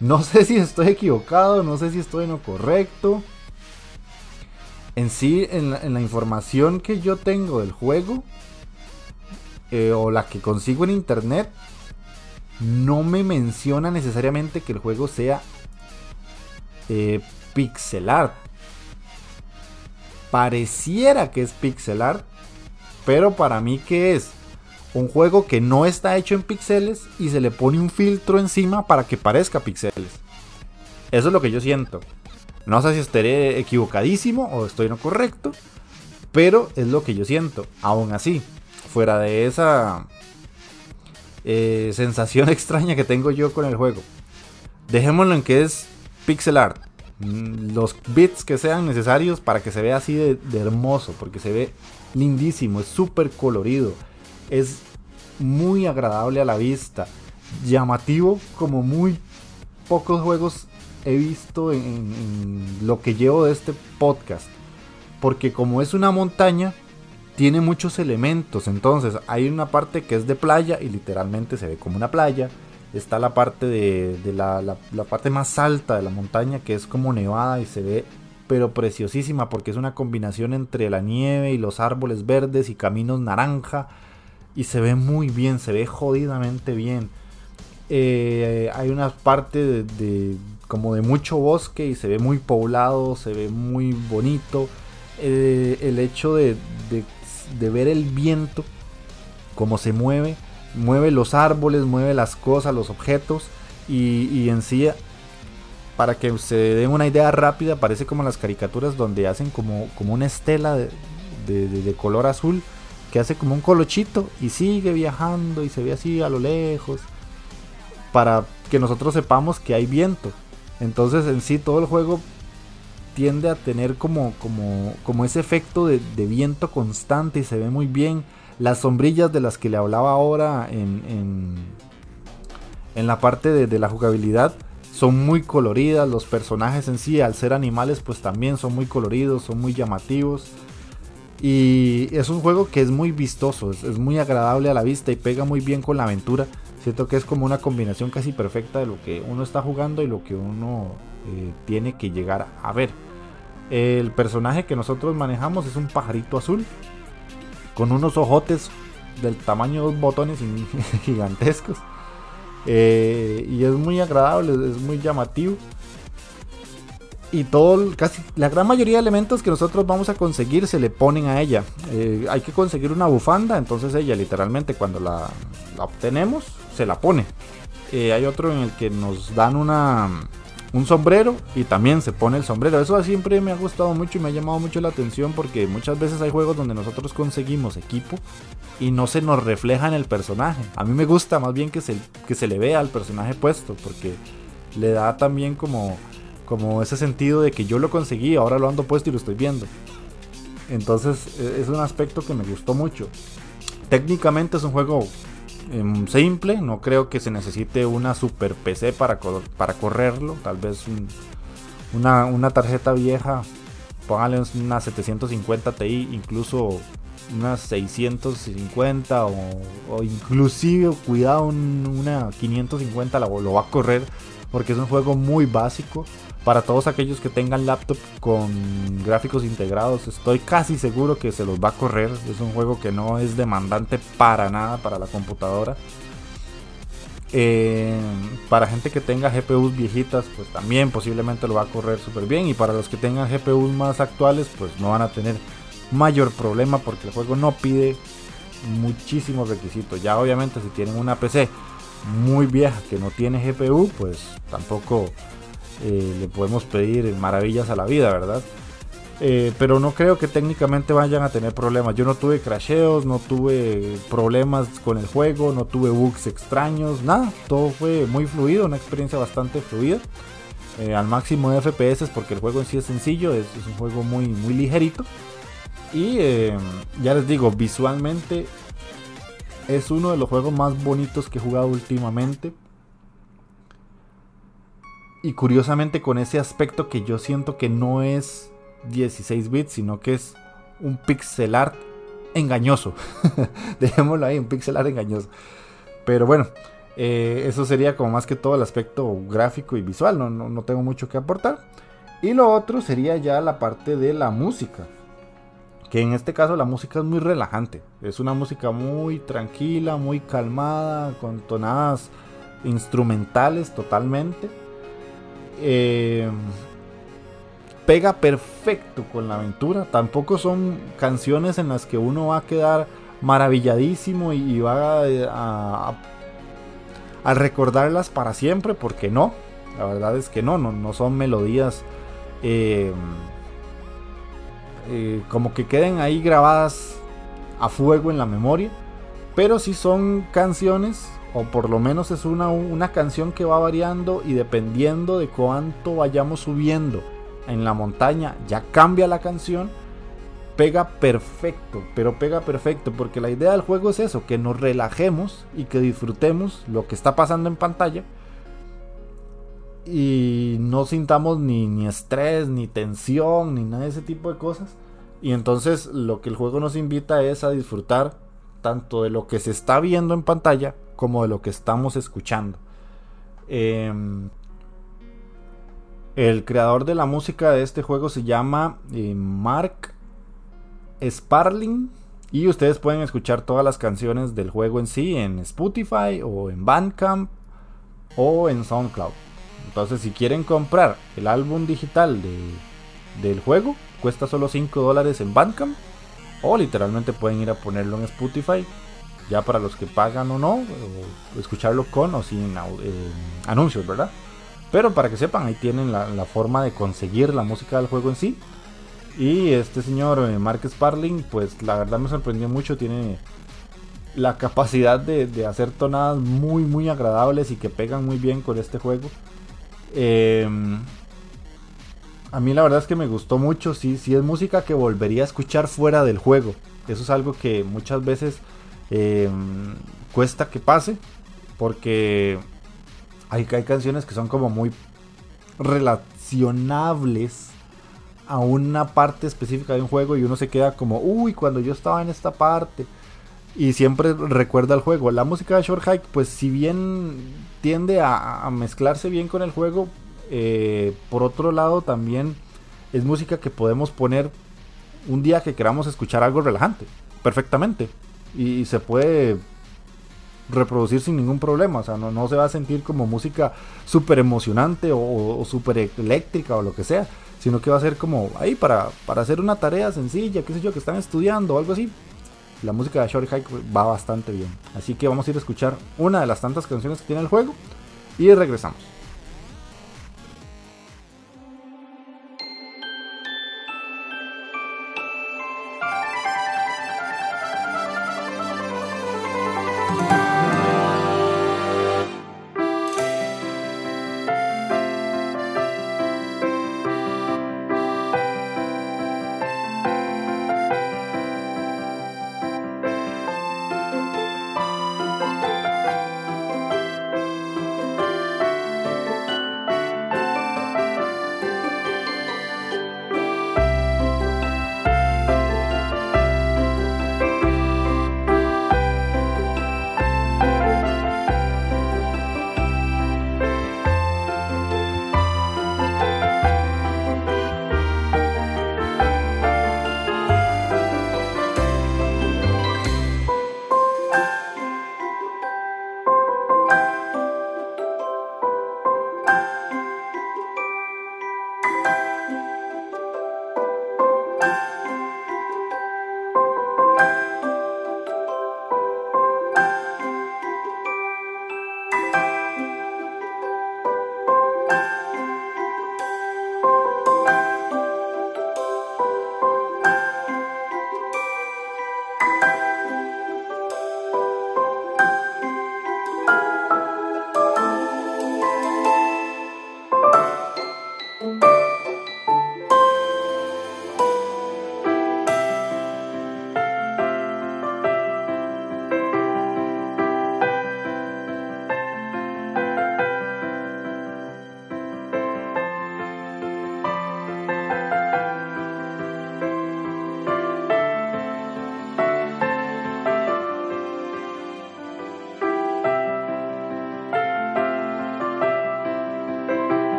No [laughs] sé si estoy equivocado, no sé si estoy en lo correcto. En sí, en la, información que yo tengo del juego, eh, o la que consigo en internet no me menciona necesariamente que el juego sea eh, pixel art. Pareciera que es pixel art, pero para mí que es un juego que no está hecho en píxeles y se le pone un filtro encima para que parezca píxeles. Eso es lo que yo siento. No sé si estaré equivocadísimo o estoy en lo correcto, pero es lo que yo siento. Aún así, fuera de esa eh, sensación [laughs] extraña que tengo yo con el juego. Dejémoslo en que es pixel art. Mm, los bits que sean necesarios para que se vea así de, hermoso, porque se ve lindísimo, es súper colorido, es muy agradable a la vista, llamativo como muy pocos juegos he visto en lo que llevo de este podcast. Porque como es una montaña, tiene muchos elementos. Entonces, hay una parte que es de playa y literalmente se ve como una playa. Está la parte de, la, parte más alta de la montaña que es como nevada y se ve pero preciosísima porque es una combinación entre la nieve y los árboles verdes y caminos naranja y se ve muy bien, se ve jodidamente bien. Eh, hay una parte de, como de mucho bosque y se ve muy poblado, se ve muy bonito. Eh, el hecho de, de ver el viento, cómo se mueve, mueve los árboles, mueve las cosas, los objetos y, en sí, para que se den una idea rápida, parece como las caricaturas donde hacen como, como una estela de, de, color azul que hace como un colochito y sigue viajando y se ve así a lo lejos para que nosotros sepamos que hay viento. Entonces en sí todo el juego tiende a tener como, como, como ese efecto de, viento constante y se ve muy bien. Las sombrillas de las que le hablaba ahora en, en, la parte de, la jugabilidad son muy coloridas. Los personajes en sí, al ser animales, pues también son muy coloridos, son muy llamativos. Y es un juego que es muy vistoso, es, muy agradable a la vista y pega muy bien con la aventura. Siento que es como una combinación casi perfecta de lo que uno está jugando y lo que uno eh, tiene que llegar a ver. El personaje que nosotros manejamos es un pajarito azul con unos ojotes del tamaño de dos botones [laughs] gigantescos. Eh, y es muy agradable, es muy llamativo. Y todo, casi la gran mayoría de elementos que nosotros vamos a conseguir se le ponen a ella. Eh, hay que conseguir una bufanda, entonces ella literalmente cuando la, obtenemos se la pone. eh, hay otro en el que nos dan una un sombrero y también se pone el sombrero. Eso siempre me ha gustado mucho y me ha llamado mucho la atención porque muchas veces hay juegos donde nosotros conseguimos equipo y no se nos refleja en el personaje. A mí me gusta más bien que se, que se le vea al personaje puesto porque le da también como, como ese sentido de que yo lo conseguí, ahora lo ando puesto y lo estoy viendo. Entonces e, es un aspecto que me gustó mucho. Técnicamente es un juego Em, simple, no creo que se necesite una super PC para, para correrlo, tal vez una, tarjeta vieja, póngale una 750 Ti, incluso una 650 o, inclusive, cuidado, una 550 lo va a correr porque es un juego muy básico. Para todos aquellos que tengan laptop con gráficos integrados, estoy casi seguro que se los va a correr. Es un juego que no es demandante para nada para la computadora. Eh, para gente que tenga GPUs viejitas, pues también posiblemente lo va a correr súper bien. Y para los que tengan GPUs más actuales, pues no van a tener mayor problema porque el juego no pide muchísimos requisitos. Ya obviamente si tienen una PC muy vieja que no tiene GPU, pues tampoco eh, le podemos pedir maravillas a la vida, ¿verdad? Eh, pero no creo que técnicamente vayan a tener problemas. Yo no tuve crasheos, no tuve problemas con el juego, no tuve bugs extraños, nada. Todo fue muy fluido, una experiencia bastante fluida. Eh, al máximo de FPS porque el juego en sí es sencillo, es, un juego muy, muy ligerito. Y ya les digo, visualmente es uno de los juegos más bonitos que he jugado últimamente. Y curiosamente con ese aspecto que yo siento que no es 16 bits, sino que es un pixel art engañoso. [laughs] Dejémoslo ahí, un pixel art engañoso. Pero bueno, eh, eso sería como más que todo el aspecto gráfico y visual, no, no tengo mucho que aportar. Y lo otro sería ya la parte de la música. Que en este caso la música es muy relajante. Es una música muy tranquila, muy calmada, con tonadas instrumentales totalmente eh, pega perfecto con la aventura. Tampoco son canciones en las que uno va a quedar maravilladísimo y, va a, recordarlas para siempre, porque no. La verdad es que no, no, son melodías eh, eh, como que queden ahí grabadas a fuego en la memoria. Pero si son canciones o por lo menos es una, una canción que va variando y dependiendo de cuánto vayamos subiendo en la montaña, ya cambia la canción, pega perfecto, pero pega perfecto, porque la idea del juego es eso, que nos relajemos y que disfrutemos lo que está pasando en pantalla y no sintamos ni, ni estrés, ni tensión, ni nada de ese tipo de cosas. Y entonces lo que el juego nos invita es a disfrutar tanto de lo que se está viendo en pantalla como de lo que estamos escuchando. Em, el creador de la música de este juego se llama eh, Mark Sparling. Y ustedes pueden escuchar todas las canciones del juego en sí en Spotify o en Bandcamp o en SoundCloud. Entonces si quieren comprar el álbum digital del juego, cuesta solo 5 dólares en Bandcamp. O literalmente pueden ir a ponerlo en Spotify ya para los que pagan o no, escucharlo con o sin eh, anuncios, ¿verdad? Pero para que sepan, ahí tienen la, forma de conseguir la música del juego en sí. Y este señor eh, Mark Sparling, pues la verdad me sorprendió mucho, tiene la capacidad de, hacer tonadas muy muy agradables y que pegan muy bien con este juego. Em, a mí la verdad es que me gustó mucho, sí, sí es música que volvería a escuchar fuera del juego. Eso es algo que muchas veces eh, cuesta que pase porque hay, hay canciones que son como muy relacionables a una parte específica de un juego y uno se queda como, uy, cuando yo estaba en esta parte. Y siempre recuerda el juego. La música de Short Hike, pues si bien tiende a, mezclarse bien con el juego, eh, por otro lado también es música que podemos poner un día que queramos escuchar algo relajante. Perfectamente y se puede reproducir sin ningún problema. O sea, no, no se va a sentir como música súper emocionante o, o súper eléctrica o lo que sea, sino que va a ser como ahí para, para hacer una tarea sencilla, qué sé yo, que están estudiando o algo así. La música de Short Hike va bastante bien. Así que vamos a ir a escuchar una de las tantas canciones que tiene el juego y regresamos.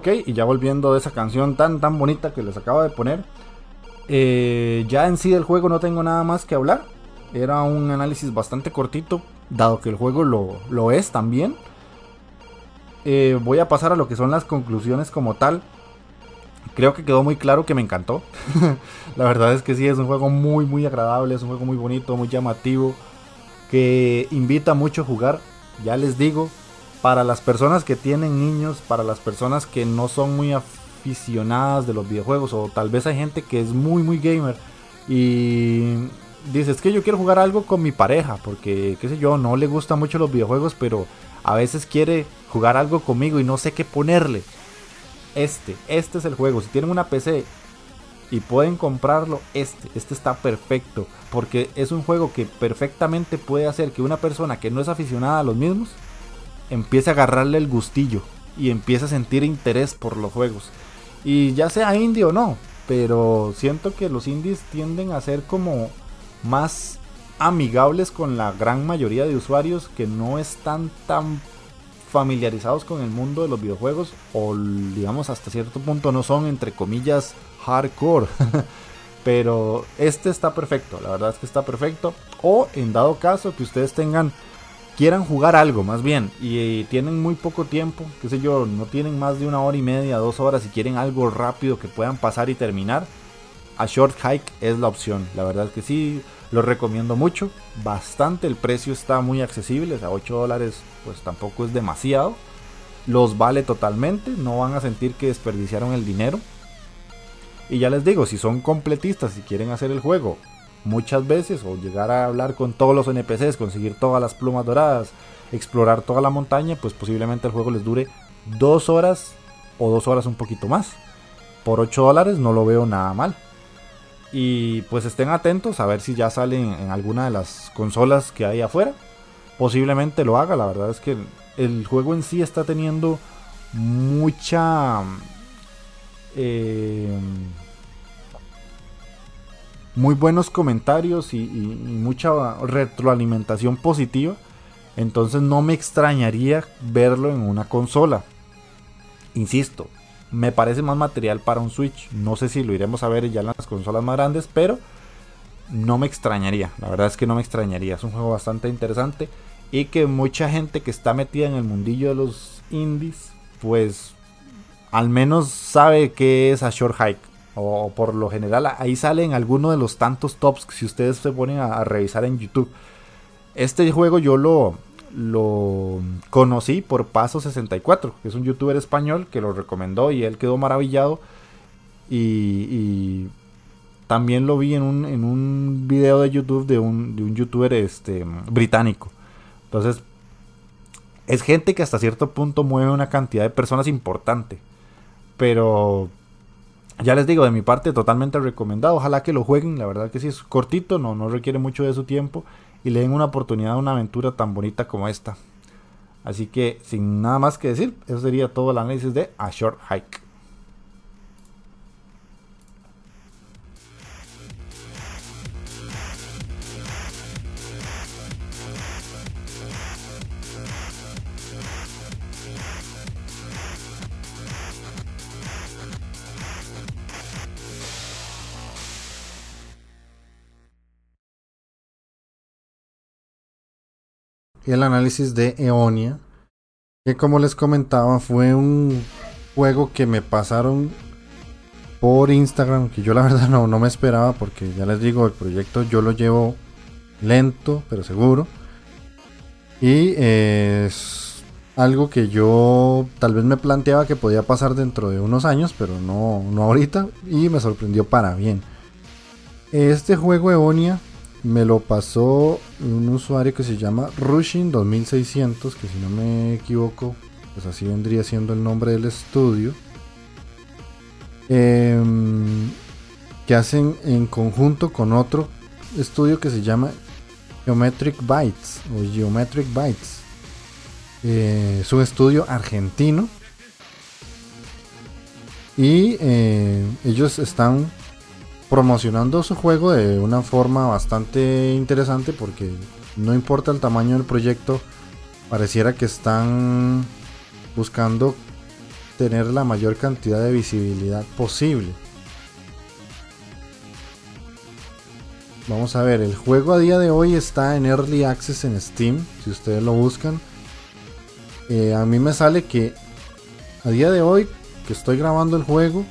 Ok, y ya volviendo de esa canción tan tan bonita que les acabo de poner. Eh, ya en sí del juego no tengo nada más que hablar. Era un análisis bastante cortito, dado que el juego lo, es también. Eh, voy a pasar a lo que son las conclusiones como tal. Creo que quedó muy claro que me encantó. [laughs] La verdad es que sí, es un juego muy muy agradable, es un juego muy bonito, muy llamativo, que invita mucho a jugar. Ya les digo, para las personas que tienen niños, para las personas que no son muy aficionadas de los videojuegos, o tal vez hay gente que es muy, muy gamer y dice, es que yo quiero jugar algo con mi pareja, porque, qué sé yo, no le gustan mucho los videojuegos, pero a veces quiere jugar algo conmigo y no sé qué ponerle. Este, este es el juego. Si tienen una PC y pueden comprarlo, este, este está perfecto, porque es un juego que perfectamente puede hacer que una persona que no es aficionada a los mismos, empieza a agarrarle el gustillo y empieza a sentir interés por los juegos. Y ya sea indie o no, pero siento que los indies tienden a ser como más amigables con la gran mayoría de usuarios que no están tan familiarizados con el mundo de los videojuegos o digamos hasta cierto punto no son entre comillas hardcore. [laughs] pero este está perfecto, la verdad es que está perfecto. O en dado caso que ustedes tengan quieran jugar algo más bien y, tienen muy poco tiempo, qué sé yo, no tienen más de una hora y media, dos horas y quieren algo rápido que puedan pasar y terminar, a Short Hike es la opción. La verdad es que sí, lo recomiendo mucho, bastante, el precio está muy accesible, a 8 dólares pues tampoco es demasiado, los vale totalmente, no van a sentir que desperdiciaron el dinero. Y ya les digo, si son completistas y quieren hacer el juego muchas veces o llegar a hablar con todos los NPCs, conseguir todas las plumas doradas, explorar toda la montaña, pues posiblemente el juego les dure dos horas o dos horas un poquito más. Por 8 dólares no lo veo nada mal. Y pues estén atentos a ver si ya salen en alguna de las consolas que hay afuera. Posiblemente lo haga, la verdad es que el juego en sí está teniendo mucha... Eh, muy buenos comentarios y, mucha retroalimentación positiva. Entonces no me extrañaría verlo en una consola. Insisto, me parece más material para un Switch. No sé si lo iremos a ver ya en las consolas más grandes, pero no me extrañaría. La verdad es que no me extrañaría. Es un juego bastante interesante y que mucha gente que está metida en el mundillo de los indies, pues al menos sabe qué es a Short Hike. O por lo general ahí salen algunos de los tantos tops que si ustedes se ponen a, revisar en YouTube. Este juego yo lo, lo conocí por Paso 64, que es un youtuber español que lo recomendó y él quedó maravillado. Y, también lo vi en un, en un video de YouTube de un, de un youtuber este, británico. Entonces, es gente que hasta cierto punto mueve una cantidad de personas importante. Pero ya les digo, de mi parte, totalmente recomendado. Ojalá que lo jueguen. La verdad que sí es cortito, no, no requiere mucho de su tiempo. Y le den una oportunidad a una aventura tan bonita como esta. Así que, sin nada más que decir, eso sería todo el análisis de A Short Hike. El análisis de Eonia, que como les comentaba fue un juego que me pasaron por Instagram, que yo la [laughs] verdad no, no me esperaba porque ya les digo, el proyecto yo lo llevo lento pero seguro. Y es algo que yo tal vez me planteaba que podía pasar dentro de unos años, pero no, no ahorita. Y me sorprendió para bien. Este juego Eonia me lo pasó un usuario que se llama Rushing 2600, que si no me equivoco, pues así vendría siendo el nombre del estudio. Em, que hacen en conjunto con otro estudio que se llama Geometric Bytes o Geometric Bytes. Eh, es un estudio argentino. Y eh, ellos están promocionando su juego de una forma bastante interesante porque no importa el tamaño del proyecto, pareciera que están buscando tener la mayor cantidad de visibilidad posible. Vamos a ver, el juego a día de hoy está en Early Access en Steam, si ustedes lo buscan. Eh, a mí me sale que a día de hoy que estoy grabando el juego,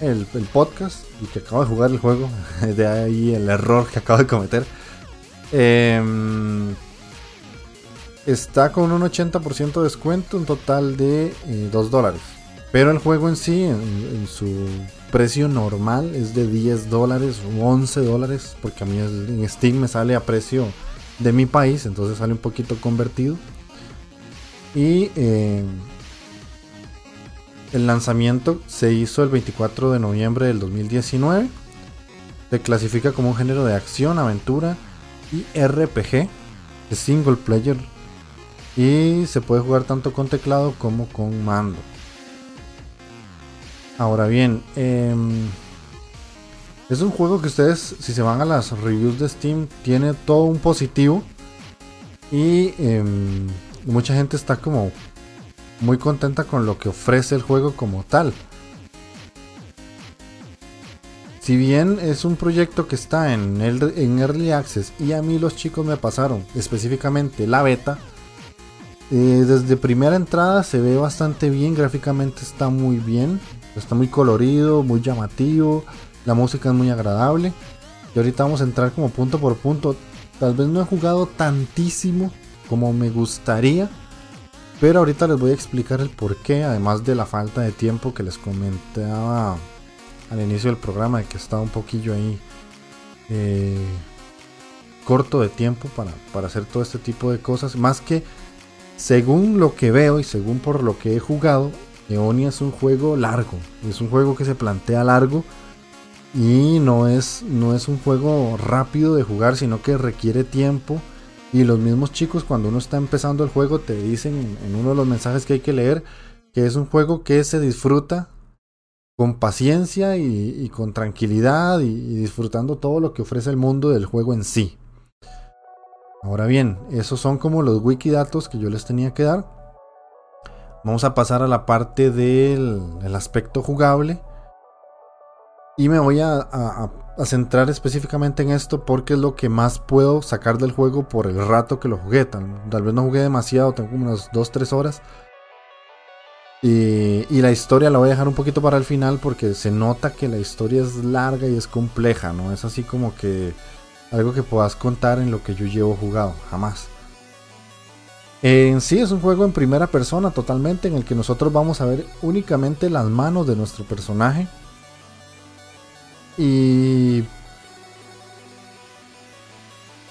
el, podcast y que acabo de jugar el juego, [laughs] de ahí el error que acabo de cometer, em, está con un 80% de descuento, un total de 2 eh, dólares. Pero el juego en sí, en, su precio normal, es de 10 dólares o 11 dólares, porque a mí en Steam me sale a precio de mi país, entonces sale un poquito convertido. Y em, el lanzamiento se hizo el 24 de noviembre del 2019. Se clasifica como un género de acción, aventura y RPG. Es single player. Y se puede jugar tanto con teclado como con mando. Ahora bien, em, es un juego que ustedes, si se van a las reviews de Steam, tiene todo un positivo. Y em, mucha gente está como muy contenta con lo que ofrece el juego como tal. Si bien es un proyecto que está en, en Early Access y a mí los chicos me pasaron específicamente la beta, eh, desde primera entrada se ve bastante bien, gráficamente está muy bien, está muy colorido, muy llamativo, la música es muy agradable. Y ahorita vamos a entrar como punto por punto. Tal vez no he jugado tantísimo como me gustaría, pero ahorita les voy a explicar el por qué, además de la falta de tiempo que les comentaba al inicio del programa, de que estaba un poquillo ahí eh, corto de tiempo para, para hacer todo este tipo de cosas. Más que, según lo que veo y según por lo que he jugado, Eonia es un juego largo. Es un juego que se plantea largo. Y no es, no es un juego rápido de jugar, sino que requiere tiempo y los mismos chicos cuando uno está empezando el juego te dicen en uno de los mensajes que hay que leer que es un juego que se disfruta con paciencia y, con tranquilidad y, disfrutando todo lo que ofrece el mundo del juego en sí. Ahora bien, esos son como los wikidatos que yo les tenía que dar. Vamos a pasar a la parte del, aspecto jugable. Y me voy a, a, centrar específicamente en esto porque es lo que más puedo sacar del juego por el rato que lo jugué. Tal, vez no jugué demasiado, tengo unas 2-3 horas. Y, y, la historia la voy a dejar un poquito para el final porque se nota que la historia es larga y es compleja, ¿no? Es así como que algo que puedas contar en lo que yo llevo jugado, jamás. En sí es un juego en primera persona totalmente en el que nosotros vamos a ver únicamente las manos de nuestro personaje. Y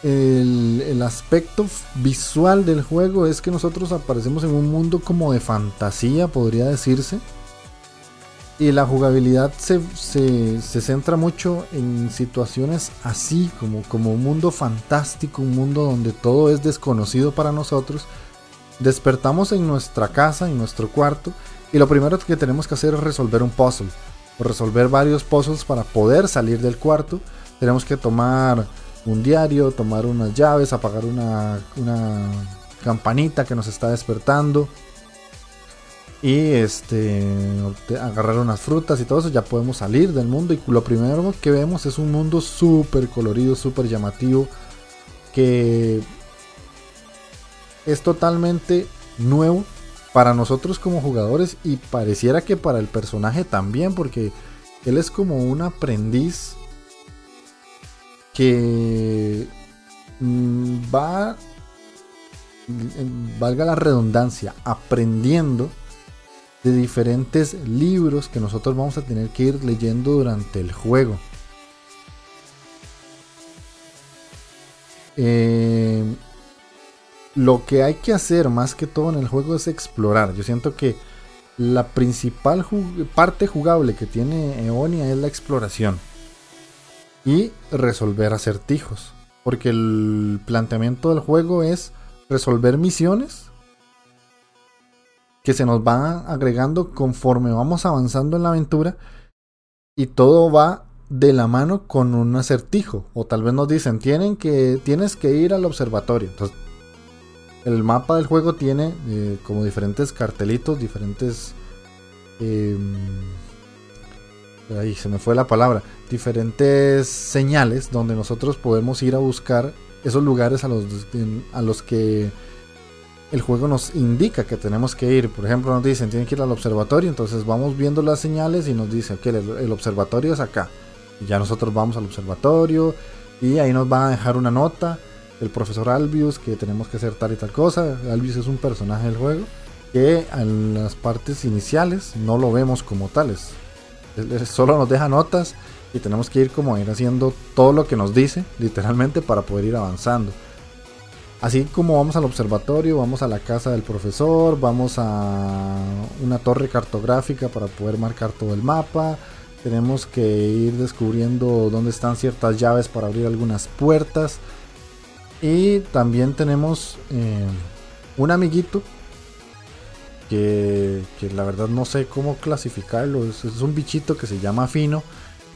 el, aspecto visual del juego es que nosotros aparecemos en un mundo como de fantasía, podría decirse. Y la jugabilidad se, centra mucho en situaciones así, como, como un mundo fantástico, un mundo donde todo es desconocido para nosotros. Despertamos en nuestra casa, en nuestro cuarto, y lo primero que tenemos que hacer es resolver un puzzle. O resolver varios puzzles para poder salir del cuarto. Tenemos que tomar un diario, tomar unas llaves, apagar una, una campanita que nos está despertando y este agarrar unas frutas y todo eso, ya podemos salir del mundo. Y lo primero que vemos es un mundo súper colorido, súper llamativo, que es totalmente nuevo para nosotros como jugadores y pareciera que para el personaje también, porque él es como un aprendiz que mm, va, valga la redundancia, aprendiendo de diferentes libros que nosotros vamos a tener que ir leyendo durante el juego. Eh, lo que hay que hacer más que todo en el juego es explorar. Yo siento que la principal parte jugable que tiene Eonia es la exploración y resolver acertijos. Porque el planteamiento del juego es resolver misiones que se nos va agregando conforme vamos avanzando en la aventura y todo va de la mano con un acertijo o tal vez nos dicen tienen que tienes que ir al observatorio entonces el mapa del juego tiene eh, como diferentes cartelitos diferentes em, ahí se me fue la palabra diferentes señales donde nosotros podemos ir a buscar esos lugares a los, a los que el juego nos indica que tenemos que ir. Por ejemplo, nos dicen, tienen que ir al observatorio, entonces vamos viendo las señales y nos dice, que el, observatorio es acá. Y ya nosotros vamos al observatorio y ahí nos va a dejar una nota el profesor Albius que tenemos que hacer tal y tal cosa. Albius es un personaje del juego que en las partes iniciales no lo vemos como tales. solo nos deja notas y tenemos que ir como ir haciendo todo lo que nos dice, literalmente, para poder ir avanzando. Así como vamos al observatorio, vamos a la casa del profesor, vamos a una torre cartográfica para poder marcar todo el mapa. Tenemos que ir descubriendo dónde están ciertas llaves para abrir algunas puertas. Y también tenemos eh, un amiguito que, la verdad no sé cómo clasificarlo. es un bichito que se llama Fino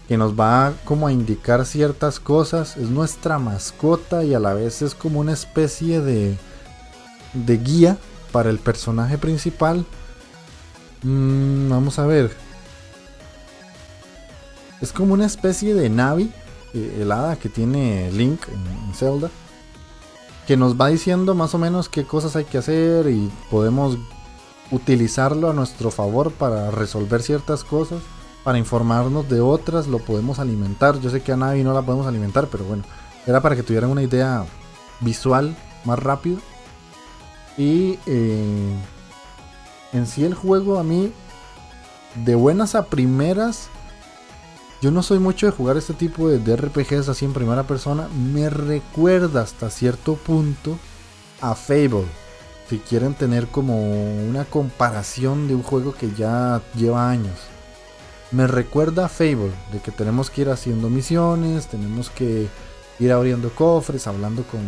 que nos va como a indicar ciertas cosas. Es nuestra mascota y a la vez es como una especie de, de guía para el personaje principal. Mm, vamos a ver. Es como una especie de Navi eh, helada que tiene Link en, Zelda. Que nos va diciendo más o menos qué cosas hay que hacer y podemos utilizarlo a nuestro favor para resolver ciertas cosas para informarnos de otras, lo podemos alimentar. Yo sé que a Navi no la podemos alimentar, pero bueno, era para que tuvieran una idea visual más rápido. Y eh, en sí el juego a mí, de buenas a primeras, yo no soy mucho de jugar este tipo de, RPGs así en primera persona. Me recuerda hasta cierto punto a Fable. Si quieren tener como una comparación de un juego que ya lleva años me recuerda a Fable, de que tenemos que ir haciendo misiones, tenemos que ir abriendo cofres, hablando con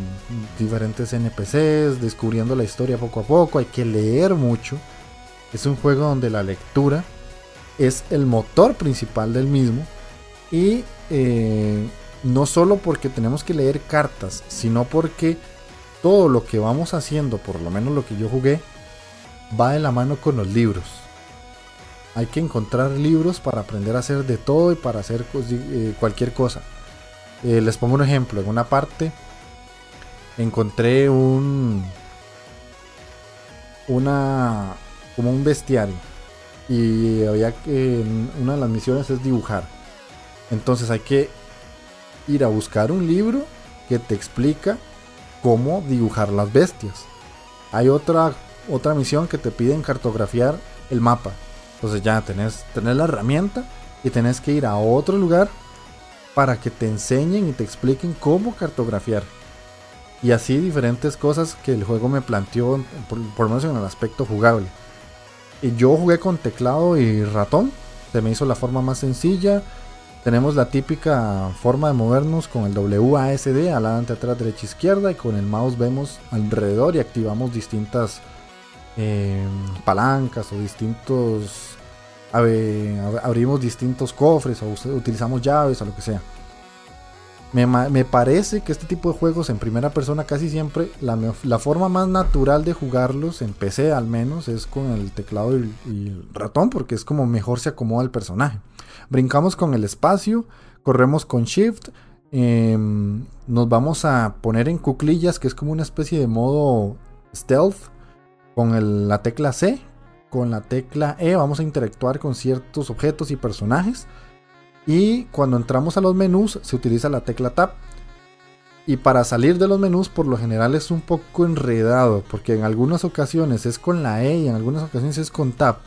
diferentes NPCs, descubriendo la historia poco a poco, hay que leer mucho. Es un juego donde la lectura es el motor principal del mismo y eh, no solo porque tenemos que leer cartas, sino porque todo lo que vamos haciendo, por lo menos lo que yo jugué, va de la mano con los libros. Hay que encontrar libros para aprender a hacer de todo y para hacer eh, cualquier cosa. Eh, les pongo un ejemplo. En una parte encontré un. Una. como un bestiario. Y había que. Una de las misiones es dibujar. Entonces hay que ir a buscar un libro que te explica cómo dibujar las bestias. Hay otra, otra misión que te piden cartografiar el mapa. Entonces ya tenés, tenés la herramienta y tenés que ir a otro lugar para que te enseñen y te expliquen cómo cartografiar. Y así diferentes cosas que el juego me planteó, por, por lo menos en el aspecto jugable. Y yo jugué con teclado y ratón. Se me hizo la forma más sencilla. Tenemos la típica forma de movernos con el WASD, adelante, atrás, derecha, izquierda, y con el mouse vemos alrededor y activamos distintas eh, palancas o distintos... abrimos distintos cofres o utilizamos llaves o lo que sea. Me, parece que este tipo de juegos en primera persona casi siempre la, forma más natural de jugarlos en PC al menos es con el teclado y, el ratón porque es como mejor se acomoda el personaje. Brincamos con el espacio, corremos con Shift, em, nos vamos a poner en cuclillas que es como una especie de modo stealth con la tecla C. Con la tecla E vamos a interactuar con ciertos objetos y personajes. Y cuando entramos a los menús se utiliza la tecla Tab. Y para salir de los menús por lo general es un poco enredado, porque en algunas ocasiones es con la E y en algunas ocasiones es con Tab.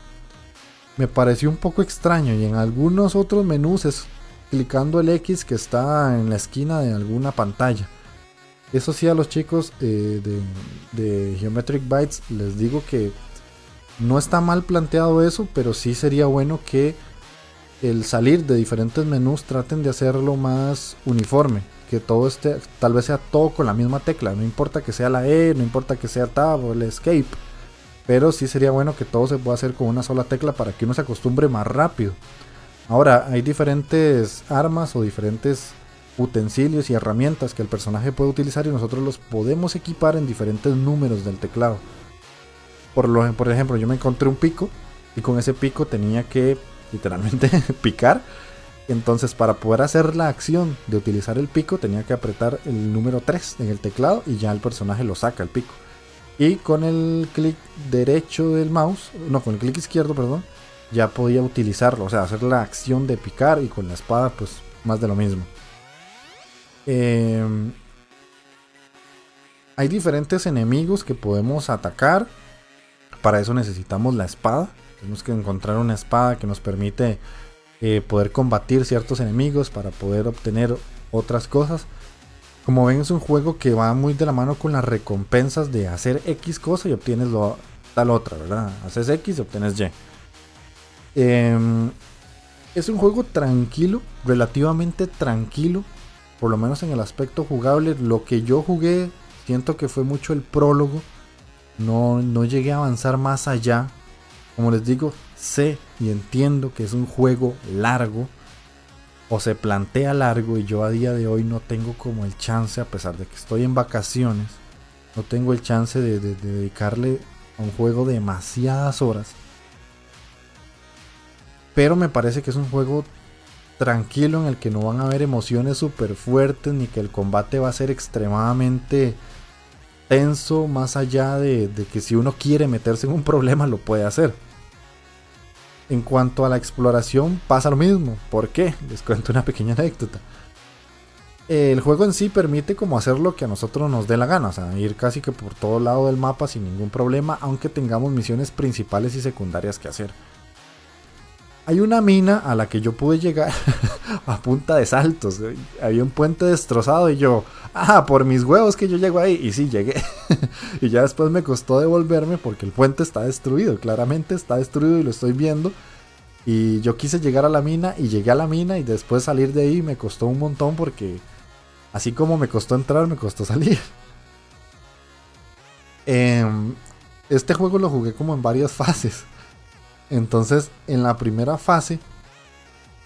Me pareció un poco extraño y en algunos otros menús es clicando el X que está en la esquina de alguna pantalla. Eso sí a los chicos eh, de, de Geometric Bytes les digo que no está mal planteado eso, pero sí sería bueno que el salir de diferentes menús traten de hacerlo más uniforme. Que todo esté, tal vez sea todo con la misma tecla. No importa que sea la E, no importa que sea Tab o el Escape. Pero sí sería bueno que todo se pueda hacer con una sola tecla para que uno se acostumbre más rápido. Ahora, hay diferentes armas o diferentes utensilios y herramientas que el personaje puede utilizar y nosotros los podemos equipar en diferentes números del teclado. Por, lo, por ejemplo, yo me encontré un pico y con ese pico tenía que literalmente [laughs] picar. Entonces para poder hacer la acción de utilizar el pico tenía que apretar el número 3 en el teclado y ya el personaje lo saca el pico. Y con el clic derecho del mouse, no, con el clic izquierdo, perdón, ya podía utilizarlo, o sea, hacer la acción de picar y con la espada pues más de lo mismo. Em, hay diferentes enemigos que podemos atacar. Para eso necesitamos la espada. Tenemos que encontrar una espada que nos permite eh, poder combatir ciertos enemigos para poder obtener otras cosas. Como ven es un juego que va muy de la mano con las recompensas de hacer X cosa y obtienes lo, tal otra, ¿verdad? Haces X y obtienes Y. Em, es un juego tranquilo, relativamente tranquilo, por lo menos en el aspecto jugable. Lo que yo jugué, siento que fue mucho el prólogo. No, no llegué a avanzar más allá como les digo, sé y entiendo que es un juego largo o se plantea largo y yo a día de hoy no tengo como el chance, a pesar de que estoy en vacaciones, no tengo el chance de, dedicarle a un juego demasiadas horas. Pero me parece que es un juego tranquilo en el que no van a haber emociones súper fuertes ni que el combate va a ser extremadamente tenso más allá de, que si uno quiere meterse en un [laughs] problema lo puede hacer. En cuanto a la exploración pasa lo mismo. ¿Por qué? Les cuento una [laughs] pequeña anécdota. El juego en sí permite como hacer lo que a nosotros nos dé la gana, o sea, ir casi que por todo lado del mapa sin ningún problema, aunque tengamos misiones principales y secundarias que hacer. Hay una mina a la que yo pude llegar [laughs] a punta de saltos. Había un puente destrozado y yo, ah, por mis huevos que yo llego ahí. Y sí, llegué. [laughs] y ya después me costó devolverme porque el puente está destruido. Claramente está destruido y lo estoy viendo. Y yo quise llegar a la mina y llegué a la mina y después salir de ahí me costó un montón porque así como me costó entrar, me costó salir. [laughs] Em, este juego lo jugué como en varias fases. Entonces, en la primera fase,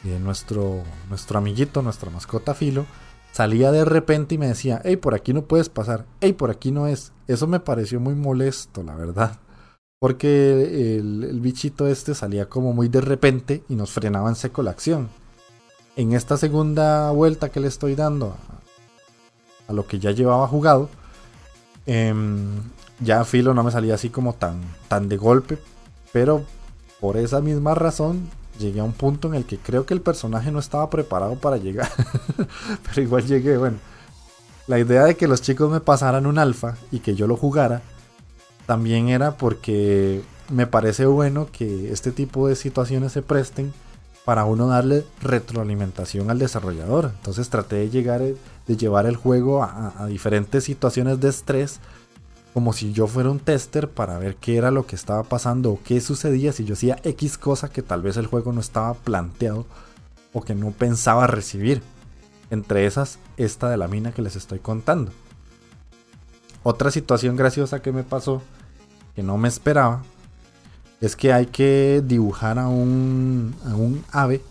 eh, nuestro, nuestro amiguito, nuestra mascota Filo, salía de repente y me decía, hey, por aquí no puedes pasar, hey, por aquí no es. Eso me pareció muy molesto, la verdad. Porque el, bichito este salía como muy de repente y nos frenaba en seco la acción. En esta segunda vuelta que le estoy dando a, lo que ya llevaba jugado, em, ya Filo no me salía así como tan, tan de golpe. Pero por esa misma razón llegué a un punto en el que creo que el personaje no estaba preparado para llegar. [laughs] pero igual llegué, bueno. La idea de que los chicos me pasaran un alfa y que yo lo jugara también era porque me parece bueno que este tipo de situaciones se presten para uno darle retroalimentación al desarrollador. Entonces traté de llegar, de llevar el juego a, diferentes situaciones de estrés, como si yo fuera un tester para ver qué era lo que estaba pasando o qué sucedía si yo hacía X cosa que tal vez el juego no estaba planteado o que no pensaba recibir. Entre esas, esta de la mina que les estoy contando. Otra situación graciosa que me pasó que no me esperaba es que hay que dibujar a un, a un ave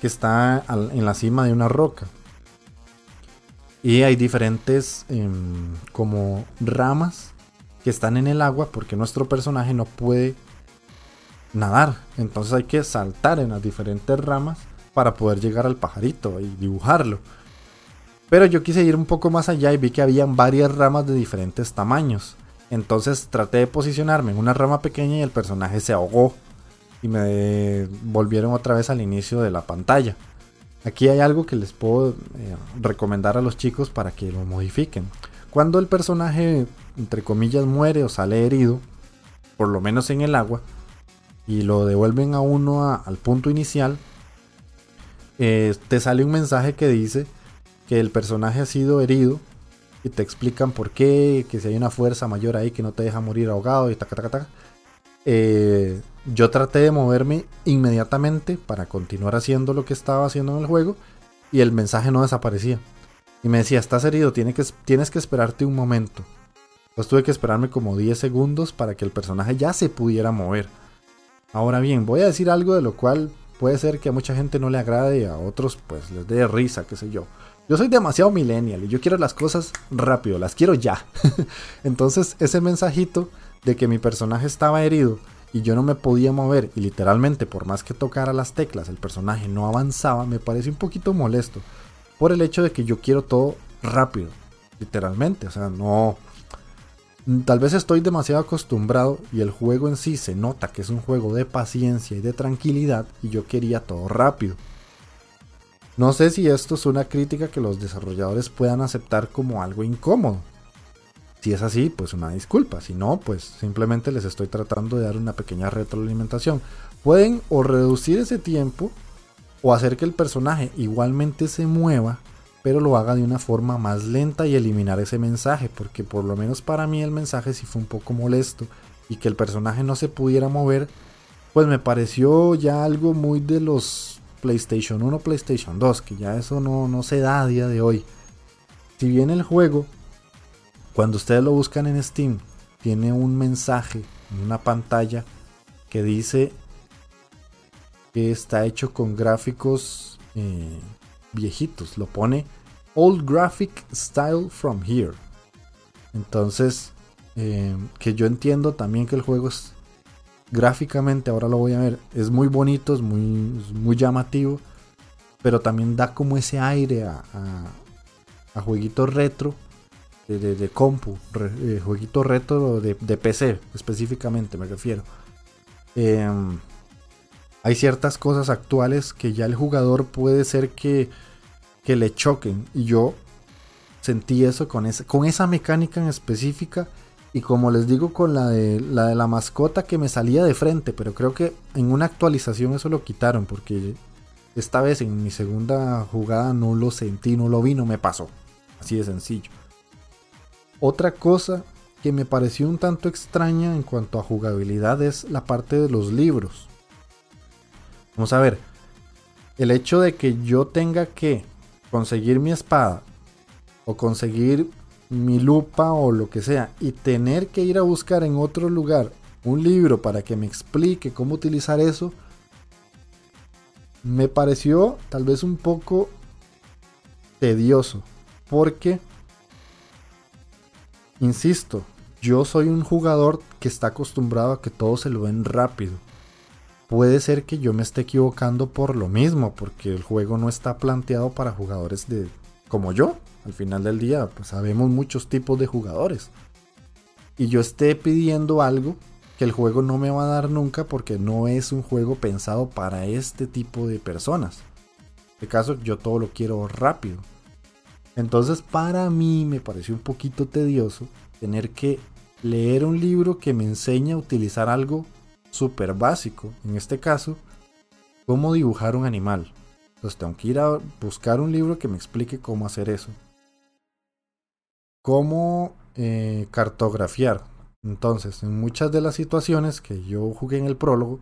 que está en la cima de una roca. Y hay diferentes em, como ramas que están en el agua porque nuestro personaje no puede nadar. Entonces hay que saltar en las diferentes ramas para poder llegar al pajarito y dibujarlo. Pero yo quise ir un poco más allá y vi que habían varias ramas de diferentes tamaños. Entonces traté de posicionarme en una rama pequeña y el personaje se ahogó. Y me volvieron otra vez al inicio de la pantalla. Aquí hay algo que les puedo eh, recomendar a los chicos para que lo modifiquen. Cuando el personaje, entre comillas, muere o sale herido, por lo menos en el agua, y lo devuelven a uno al punto inicial, eh, te sale un mensaje que dice que el personaje ha sido herido y te explican por qué, que si hay una fuerza mayor ahí que no te deja morir ahogado y taca, taca, taca. Eh, yo traté de moverme inmediatamente para continuar haciendo lo que estaba haciendo en el juego y el mensaje no desaparecía. Y me decía, estás herido, tienes que, tienes que esperarte un momento. Pues tuve que esperarme como 10 segundos para que el personaje ya se pudiera mover. Ahora bien, voy a decir algo de lo cual puede ser que a mucha gente no le agrade, a otros pues les dé risa, qué sé yo. Yo soy demasiado millennial y yo quiero las cosas rápido, las quiero ya. [laughs] Entonces ese mensajito de que mi personaje estaba herido y yo no me podía mover y literalmente por más que tocara las teclas el personaje no avanzaba, me parece un poquito molesto. Por el hecho de que yo quiero todo rápido, literalmente. O sea, no... Tal vez estoy demasiado acostumbrado y el juego en sí se nota que es un juego de paciencia y de tranquilidad y yo quería todo rápido. No sé si esto es una crítica que los desarrolladores puedan aceptar como algo incómodo. Si es así, pues una disculpa. Si no, pues simplemente les estoy tratando de dar una pequeña retroalimentación. Pueden o reducir ese tiempo o hacer que el personaje igualmente se mueva, pero lo haga de una forma más lenta y eliminar ese mensaje, porque por lo menos para mí el mensaje sí fue un poco molesto y que el personaje no se pudiera mover, pues me pareció ya algo muy de los PlayStation 1, PlayStation 2, que ya eso no, no se da a día de hoy. Si bien el juego, cuando ustedes lo buscan en Steam, tiene un mensaje en una pantalla que dice que está hecho con gráficos eh, viejitos. Lo pone Old Graphic Style from Here. Entonces, eh, que yo entiendo también que el juego es gráficamente, ahora lo voy a ver, es muy bonito, es muy, muy llamativo, pero también da como ese aire a, a, jueguitos retro de, de, compu, eh, jueguito retro de, de, PC específicamente me refiero. Em, hay ciertas cosas actuales que ya el jugador puede ser que, que le choquen y yo sentí eso con esa, con esa mecánica en específica y como les digo con la de, la de la mascota que me salía de frente, pero creo que en una actualización eso lo quitaron porque esta vez en mi segunda jugada no lo sentí, no lo vi, no me pasó. Así de sencillo. Otra cosa que me pareció un tanto extraña en cuanto a jugabilidad es la parte de los libros. Vamos a ver. El hecho de que yo tenga que conseguir mi espada o conseguir mi lupa o lo que sea y tener que ir a buscar en otro lugar un libro para que me explique cómo utilizar eso, me pareció tal vez un poco tedioso. Porque, insisto, yo soy un jugador que está acostumbrado a que todo se lo ven rápido. Puede ser que yo me esté equivocando por lo mismo, porque el juego no está planteado para jugadores de como yo. Al final del día, pues sabemos muchos tipos de jugadores. Y yo esté pidiendo algo que el juego no me va a dar nunca porque no es un juego pensado para este tipo de personas. En este caso, yo todo lo quiero rápido. Entonces, para mí me pareció un poquito tedioso tener que leer un libro que me enseña a utilizar algo súper básico. En este caso, cómo dibujar un animal. Entonces tengo que ir a buscar un libro que me explique cómo hacer eso. Cómo eh, cartografiar. Entonces, en muchas de las situaciones que yo jugué en el prólogo,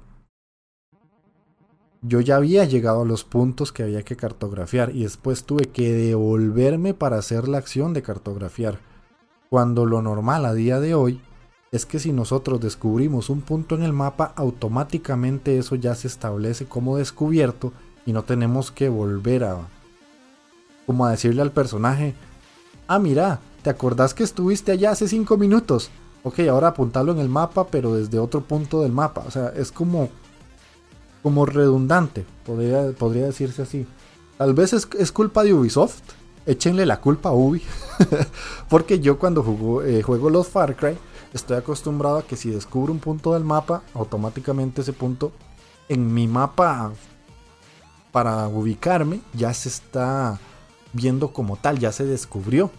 yo ya había llegado a los puntos que había que cartografiar y después tuve que devolverme para hacer la acción de cartografiar. Cuando lo normal a día de hoy es que si nosotros descubrimos un punto en el mapa, automáticamente eso ya se establece como descubierto y no tenemos que volver a como a decirle al personaje, ah mira, ¿te acordás que estuviste allá hace 5 minutos? Ok, ahora apuntarlo en el mapa, pero desde otro punto del mapa. O sea, es como como redundante, podría, podría decirse así. Tal vez es, culpa de Ubisoft, échenle la culpa a Ubi, [laughs] porque yo cuando juego, eh, juego los Far Cry estoy acostumbrado a que si descubro un punto del mapa, automáticamente ese punto en mi mapa para ubicarme ya se está viendo como tal, ya se descubrió.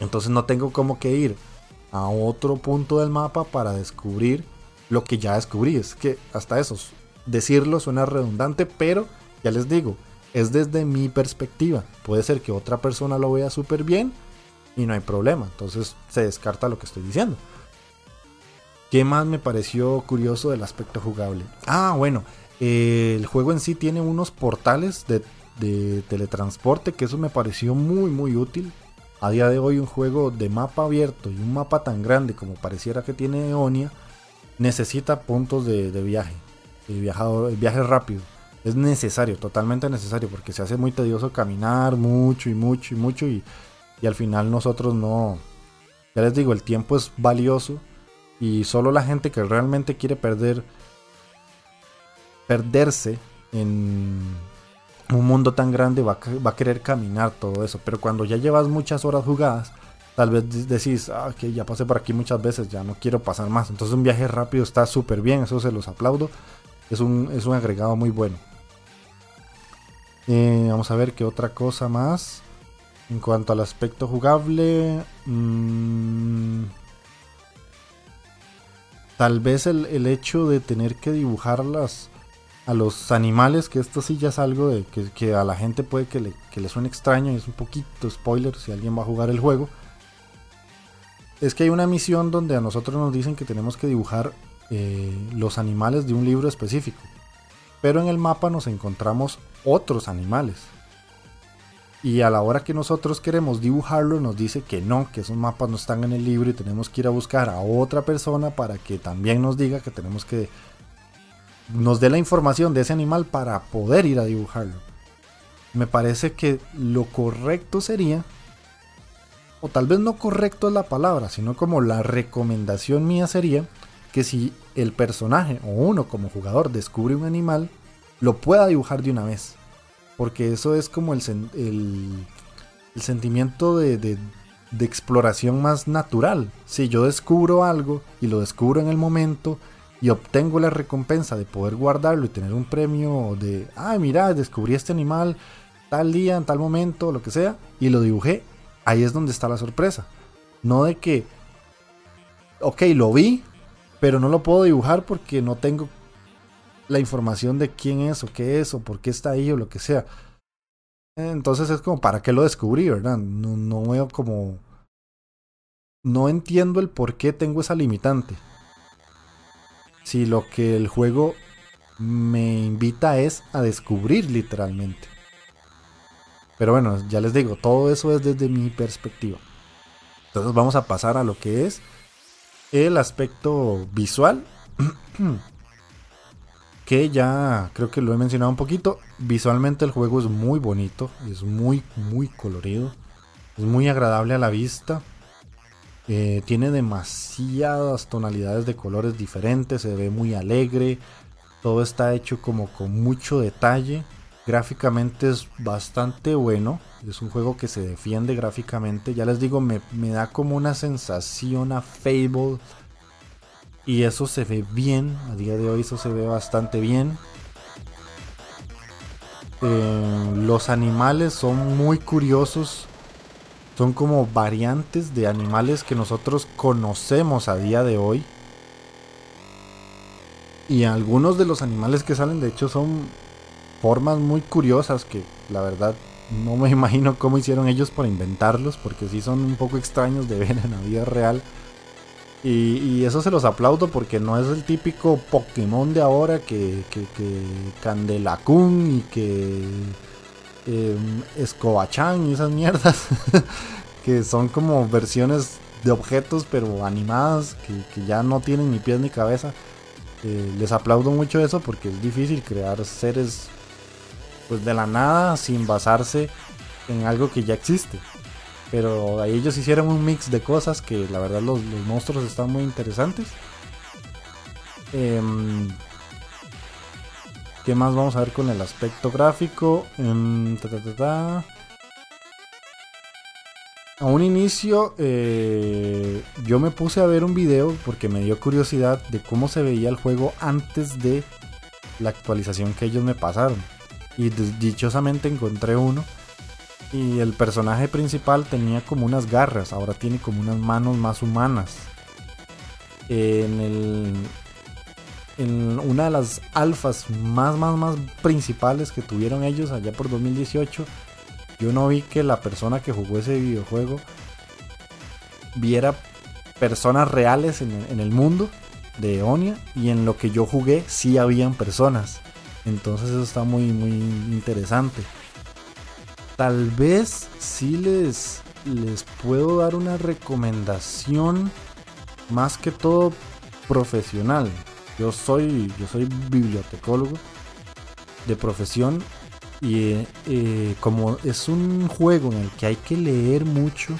Entonces no tengo como que ir a otro punto del mapa para descubrir lo que ya descubrí. Es que hasta eso, decirlo suena redundante, pero ya les digo, es desde mi perspectiva. Puede ser que otra persona lo vea súper bien y no hay problema. Entonces se descarta lo que estoy diciendo. ¿Qué más me pareció curioso del aspecto jugable? Ah, bueno, el juego en sí tiene unos portales de, de teletransporte que eso me pareció muy muy útil. A día de hoy un juego de mapa abierto y un mapa tan grande como pareciera que tiene Eonia necesita puntos de viaje el, viajado, el viaje rápido. Es necesario, totalmente necesario, porque se hace muy tedioso caminar mucho y mucho y mucho y, y al final nosotros no... Ya les digo, el tiempo es valioso y solo la gente que realmente quiere perder... Perderse en un mundo tan grande va, va a querer caminar todo eso. Pero cuando ya llevas muchas horas jugadas, tal vez decís, ah, que ya pasé por aquí muchas veces, ya no quiero pasar más. Entonces un viaje rápido está súper bien, eso se los aplaudo es un, agregado muy bueno. Eh, vamos a ver qué otra cosa más. En cuanto al aspecto jugable, mm, tal vez el, hecho de tener que dibujarlas a los animales, que esto sí ya es algo de que, a la gente puede que le, que le suene extraño y es un poquito spoiler si alguien va a jugar el juego. Es que hay una misión donde a nosotros nos dicen que tenemos que dibujar eh, los animales de un libro específico. Pero en el mapa nos encontramos otros animales. Y a la hora que nosotros queremos dibujarlo nos dice que no, que esos mapas no están en el libro y tenemos que ir a buscar a otra persona para que también nos diga que tenemos que nos dé la información de ese animal para poder ir a dibujarlo. Me parece que lo correcto sería, o tal vez no correcto es la palabra, sino como la recomendación mía sería que si el personaje o uno como jugador descubre un animal, lo pueda dibujar de una vez. Porque eso es como el, sentimiento de, de, exploración más natural. Si yo descubro algo y lo descubro en el momento y obtengo la recompensa de poder guardarlo y tener un premio de, ah, mira, descubrí este animal tal día, en tal momento, lo que sea, y lo dibujé, ahí es donde está la sorpresa. No de que, ok, lo vi, pero no lo puedo dibujar porque no tengo la información de quién es o qué es o por qué está ahí o lo que sea. Entonces es como, ¿para qué lo descubrí, verdad? No, veo como... No entiendo el por qué tengo esa limitante. Si lo que el juego me invita es a descubrir literalmente. Pero bueno, ya les digo, todo eso es desde mi perspectiva. Entonces vamos a pasar a lo que es el aspecto visual, [clears throat] que ya creo que lo he mencionado un poquito, visualmente el juego es muy bonito, es muy, muy colorido. Es muy agradable a la vista. Eh, tiene demasiadas tonalidades de colores diferentes. Se ve muy alegre. Todo está hecho como con mucho detalle. Gráficamente es bastante bueno. Es un juego que se defiende gráficamente. Ya les digo, me, da como una sensación a Fable. Y eso se ve bien. A día de hoy eso se ve bastante bien. Eh, los animales son muy curiosos. Son como variantes de animales que nosotros conocemos a día de hoy. Y algunos de los animales que salen de hecho son formas muy curiosas que la verdad no me [laughs] imagino cómo hicieron ellos para inventarlos porque sí son un poco extraños de ver en la vida real. Y, eso se los aplaudo porque no es el típico Pokémon de ahora que, que, que y que eh, Escobachan y esas mierdas. [laughs] que son como versiones de objetos pero animadas que, ya no tienen ni pies ni cabeza. Eh, les aplaudo mucho eso porque es difícil crear seres pues de la nada sin basarse en algo que ya existe. Pero ahí ellos hicieron un mix de cosas que la verdad los, monstruos están muy interesantes. Em, ¿Qué más vamos a ver con el aspecto gráfico? Em, a un inicio eh, yo me puse a ver un video porque me dio curiosidad de cómo se veía el juego antes de la actualización que ellos me pasaron. Y dichosamente encontré uno y el personaje principal tenía como unas garras, ahora tiene como unas manos más humanas. En, el, en una de las alfas más, más, más principales que tuvieron ellos allá por 2018, yo no vi que la persona que jugó ese videojuego viera personas reales en, el mundo de Eonia y en lo que yo jugué sí habían personas. Entonces eso está muy, muy interesante tal vez sí les, les puedo dar una recomendación más que todo profesional. Yo soy, yo soy bibliotecólogo de profesión y eh, como es un juego en el que hay que leer mucho,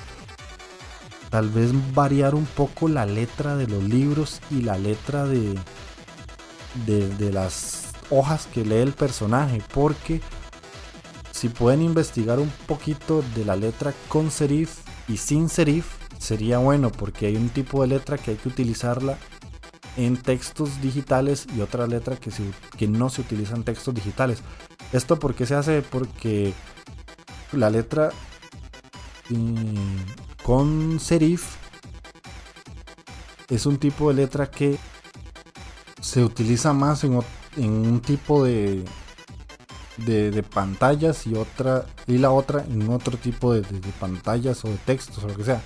tal vez variar un poco la letra de los libros y la letra de, de, de las hojas que lee el personaje, porque si pueden investigar un poquito de la letra con serif y sin serif, sería bueno porque hay un tipo de letra que hay que utilizarla en textos digitales y otra letra que, que no se utiliza en textos digitales. ¿Esto por qué se hace? Porque la letra eh, con serif es un tipo de letra que se utiliza más en un tipo de, de, pantallas y otra y la otra en otro tipo de, pantallas o de textos o lo que sea.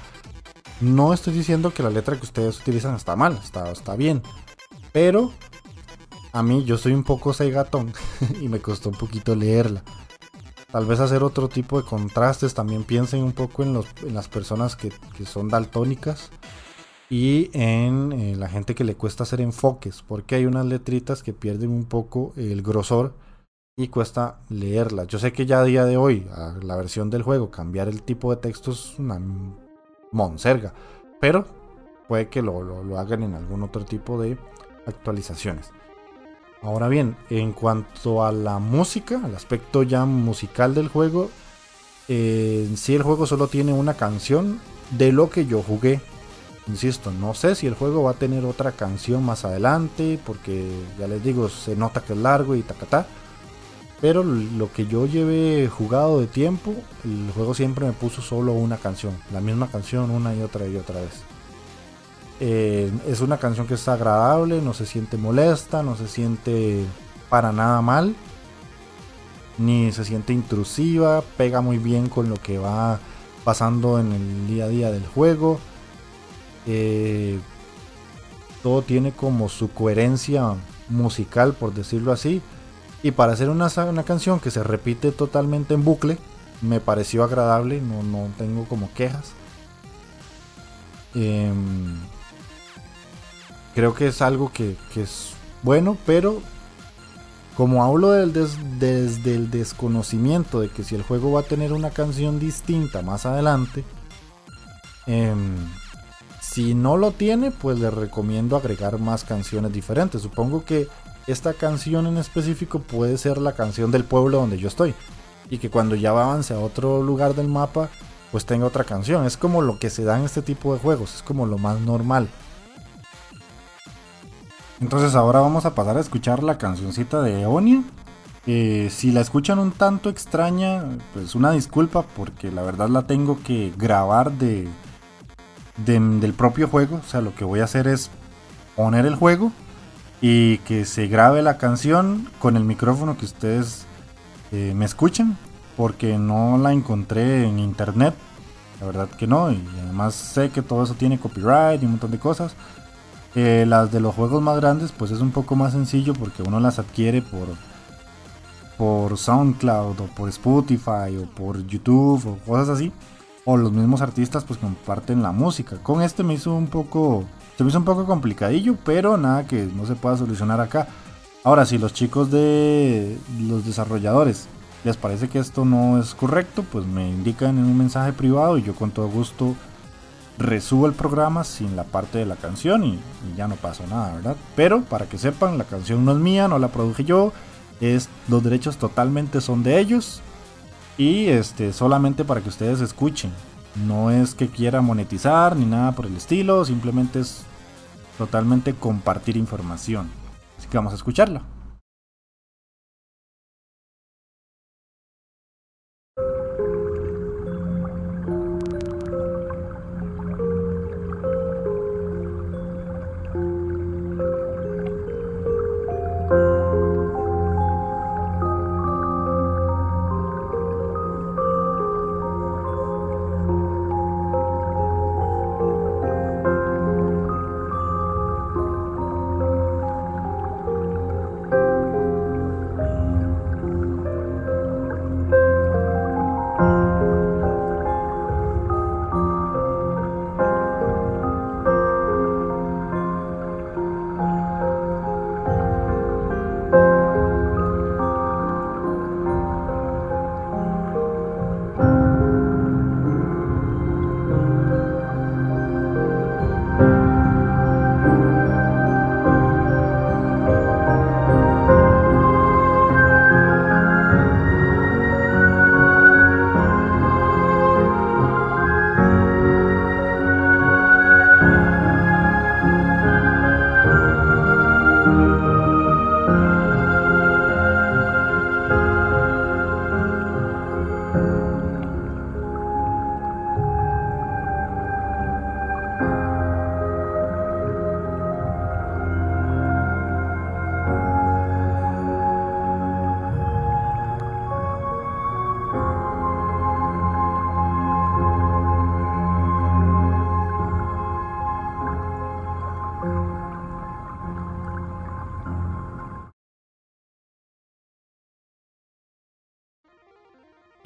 No estoy diciendo que la letra que ustedes utilizan está mal, está, está bien. Pero a mí yo soy un poco seigatón [laughs] y me costó un poquito leerla. Tal vez hacer otro tipo de contrastes. También piensen un poco en las personas que, son daltónicas y en eh, la gente que le cuesta hacer enfoques. Porque hay unas letritas que pierden un poco el grosor y cuesta leerla. Yo sé que ya a día de hoy, a la versión del juego, cambiar el tipo de texto es una monserga, pero puede que lo, hagan en algún otro tipo de actualizaciones. Ahora bien, en cuanto a la música, al aspecto ya musical del juego, eh, en sí el juego solo tiene una canción de lo que yo jugué. Insisto, no sé si el juego va a tener otra canción más adelante, porque ya les digo, se nota que es largo y tacatá. Pero lo que yo llevé jugado de tiempo, el juego siempre me puso solo una canción, la misma canción una y otra y otra vez. Eh, es una canción que está agradable, no se siente molesta, no se siente para nada mal, ni se siente intrusiva, pega muy bien con lo que va pasando en el día a día del juego. Eh, todo tiene como su coherencia musical, por decirlo así y para hacer una, una canción que se repite totalmente en bucle, me pareció agradable, no, no tengo como quejas. Em, creo que es algo que, es bueno, pero como hablo del desde el desconocimiento de que si el juego va a tener una canción distinta más adelante, em, si no lo tiene, pues le recomiendo agregar más canciones diferentes. Supongo que esta canción en específico puede ser la canción del pueblo donde yo estoy. Y que cuando ya avance a otro lugar del mapa, pues tenga otra canción. Es como lo que se da en este tipo de juegos, es como lo más normal. Entonces ahora vamos a pasar a escuchar la cancioncita de Eonia. Si la escuchan un tanto extraña, pues una disculpa porque la verdad la tengo que grabar de, del propio juego. O sea, lo que voy a hacer es poner el juego y que se grabe la canción con el micrófono que ustedes eh, me escuchan porque no la encontré en internet. La verdad que no. Y además sé que todo eso tiene copyright y un montón de cosas. Eh, las de los juegos más grandes, pues es un poco más sencillo porque uno las adquiere por, por SoundCloud o por Spotify o por YouTube o cosas así. O los mismos artistas pues comparten la música. Con este me hizo un poco, se me hizo un poco complicadillo, pero nada que no se pueda solucionar acá. Ahora, si los chicos de los desarrolladores les parece que esto no es correcto, pues me indican en un mensaje privado y yo con todo gusto resubo el programa sin la parte de la canción y, ya no pasó nada, ¿verdad? Pero para que sepan, la canción no es mía, no la produje yo, es los derechos totalmente son de ellos y este solamente para que ustedes escuchen. No es que quiera monetizar ni nada por el estilo, simplemente es totalmente compartir información. Así que vamos a escucharla.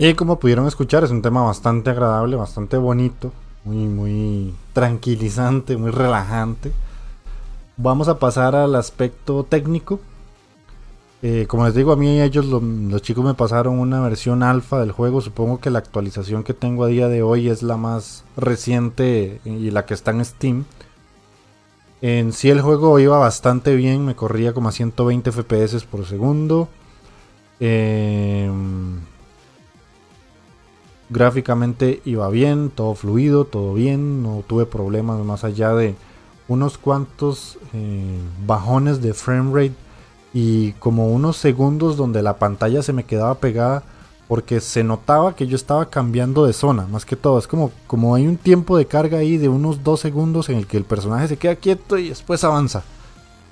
Y como pudieron escuchar, es un tema bastante agradable, bastante bonito, muy, muy tranquilizante, muy relajante. Vamos a pasar al aspecto técnico. Eh, como les digo, a mí ellos, los chicos me pasaron una versión alfa del juego. Supongo que la actualización que tengo a día de hoy es la más reciente y la que está en Steam. En sí el juego iba bastante bien, me corría como a 120 FPS por segundo. Eh, Gráficamente iba bien, todo fluido, todo bien, no tuve problemas más allá de unos cuantos eh, bajones de frame rate y como unos segundos donde la pantalla se me quedaba pegada porque se notaba que yo estaba cambiando de zona, más que todo. Es como, como hay un tiempo de carga ahí de unos dos segundos en el que el personaje se queda quieto y después avanza.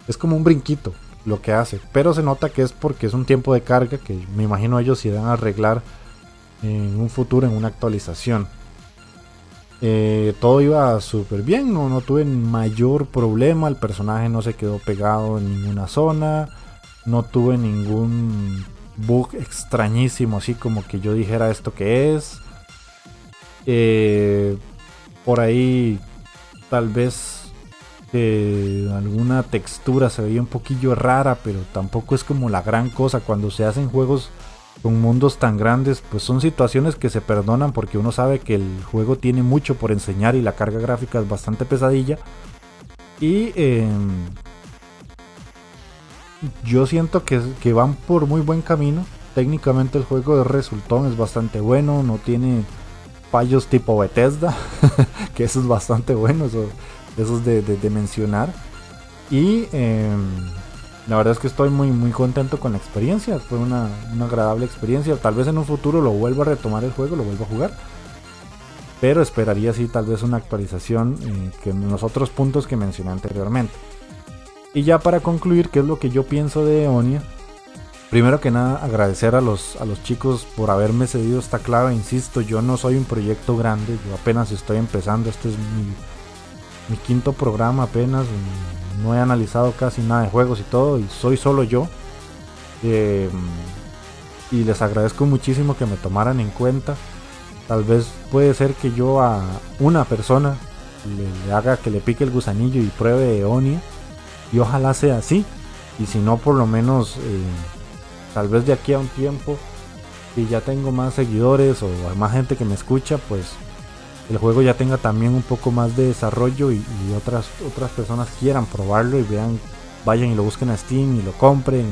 Es como un brinquito lo que hace, pero se nota que es porque es un tiempo de carga que me imagino ellos irán a arreglar en un futuro, en una actualización. Eh, todo iba súper bien, no, no tuve mayor problema, el personaje no se quedó pegado en ninguna zona, no tuve ningún bug extrañísimo, así como que yo dijera esto que es. Eh, por ahí tal vez que alguna textura se veía un poquillo rara, pero tampoco es como la gran cosa cuando se hacen juegos con mundos tan grandes, pues son situaciones que se perdonan porque uno sabe que el juego tiene mucho por enseñar y la carga gráfica es bastante pesadilla. Y em, yo siento que, van por muy buen camino. Técnicamente el juego de resultón es bastante bueno, no tiene fallos tipo Bethesda, [laughs] que eso es bastante bueno, eso, es de, mencionar. Y em, la verdad es que estoy muy, muy contento con la experiencia. Fue una, agradable experiencia. Tal vez en un futuro lo vuelva a retomar el juego, lo vuelva a jugar. Pero esperaría sí tal vez una actualización eh, que en los otros puntos que mencioné anteriormente. Y ya para concluir, ¿qué es lo que yo pienso de Eonia? Primero que nada, agradecer a los, a los chicos por haberme cedido esta clave. Insisto, yo no soy un proyecto grande, yo apenas estoy empezando. Este es mi, mi quinto programa apenas no he analizado casi nada de juegos y todo, y soy solo yo. Eh, y les agradezco muchísimo que me tomaran en cuenta. Tal vez puede ser que yo a una persona le, haga que le pique el gusanillo y pruebe Eonia. Y ojalá sea así. Y si no, por lo menos, eh, tal vez de aquí a un tiempo, si ya tengo más seguidores o más gente que me escucha, pues el juego ya tenga también un poco más de desarrollo y, otras, otras personas quieran probarlo y vean, vayan y lo busquen a Steam y lo compren,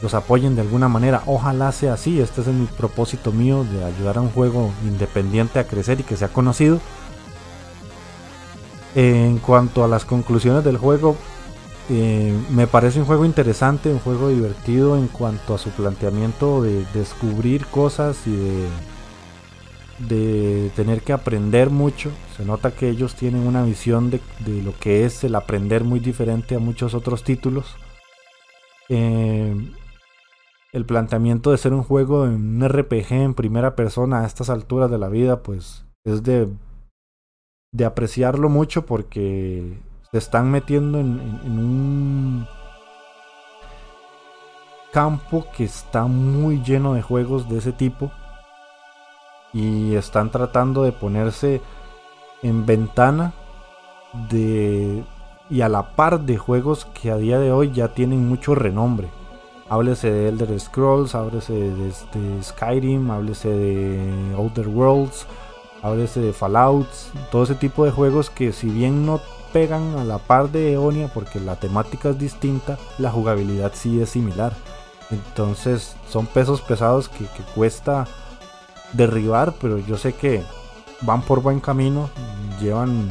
los apoyen de alguna manera. Ojalá sea así, este es mi propósito mío de ayudar a un juego independiente a crecer y que sea conocido. En cuanto a las conclusiones del juego, eh, me parece un juego interesante, un juego divertido en cuanto a su planteamiento de descubrir cosas y de de tener que aprender mucho. Se nota que ellos tienen una visión de, lo que es el aprender muy diferente a muchos otros títulos. Eh, el planteamiento de ser un juego en un RPG en primera persona a estas alturas de la vida, pues es de, de apreciarlo mucho porque se están metiendo en un campo que está muy lleno de juegos de ese tipo y están tratando de ponerse en ventana de y a la par de juegos que a día de hoy ya tienen mucho renombre. Háblese de Elder Scrolls, háblese de, este Skyrim, háblese de Outer Worlds, háblese de Fallout, todo ese tipo de juegos que si bien no pegan a la par de Eonia porque la temática es distinta, la jugabilidad sí es similar. Entonces son pesos pesados que cuesta derribar, pero yo sé que van por buen camino, llevan,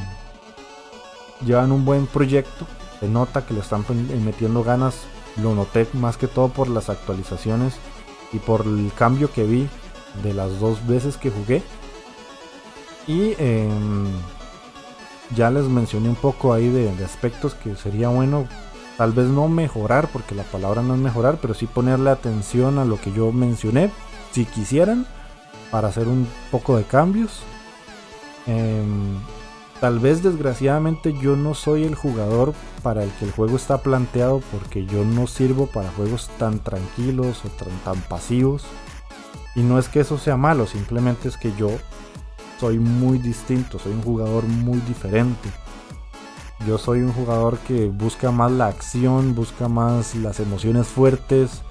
llevan un buen proyecto, se nota que le están metiendo ganas, lo noté más que todo por las actualizaciones y por el cambio que vi de las dos veces que jugué. Y em, ya les mencioné un poco ahí de, de, aspectos que sería bueno, tal vez no mejorar, porque la palabra no es mejorar, pero sí ponerle atención a lo que yo mencioné, si quisieran para hacer un poco de cambios. Em, tal vez desgraciadamente yo no soy el jugador para el que el juego está planteado porque yo no sirvo para juegos tan tranquilos o tan, tan pasivos. Y no es que eso sea malo, simplemente es que yo soy muy distinto, soy un jugador muy diferente. Yo soy un jugador que busca más la acción, busca más las emociones fuertes,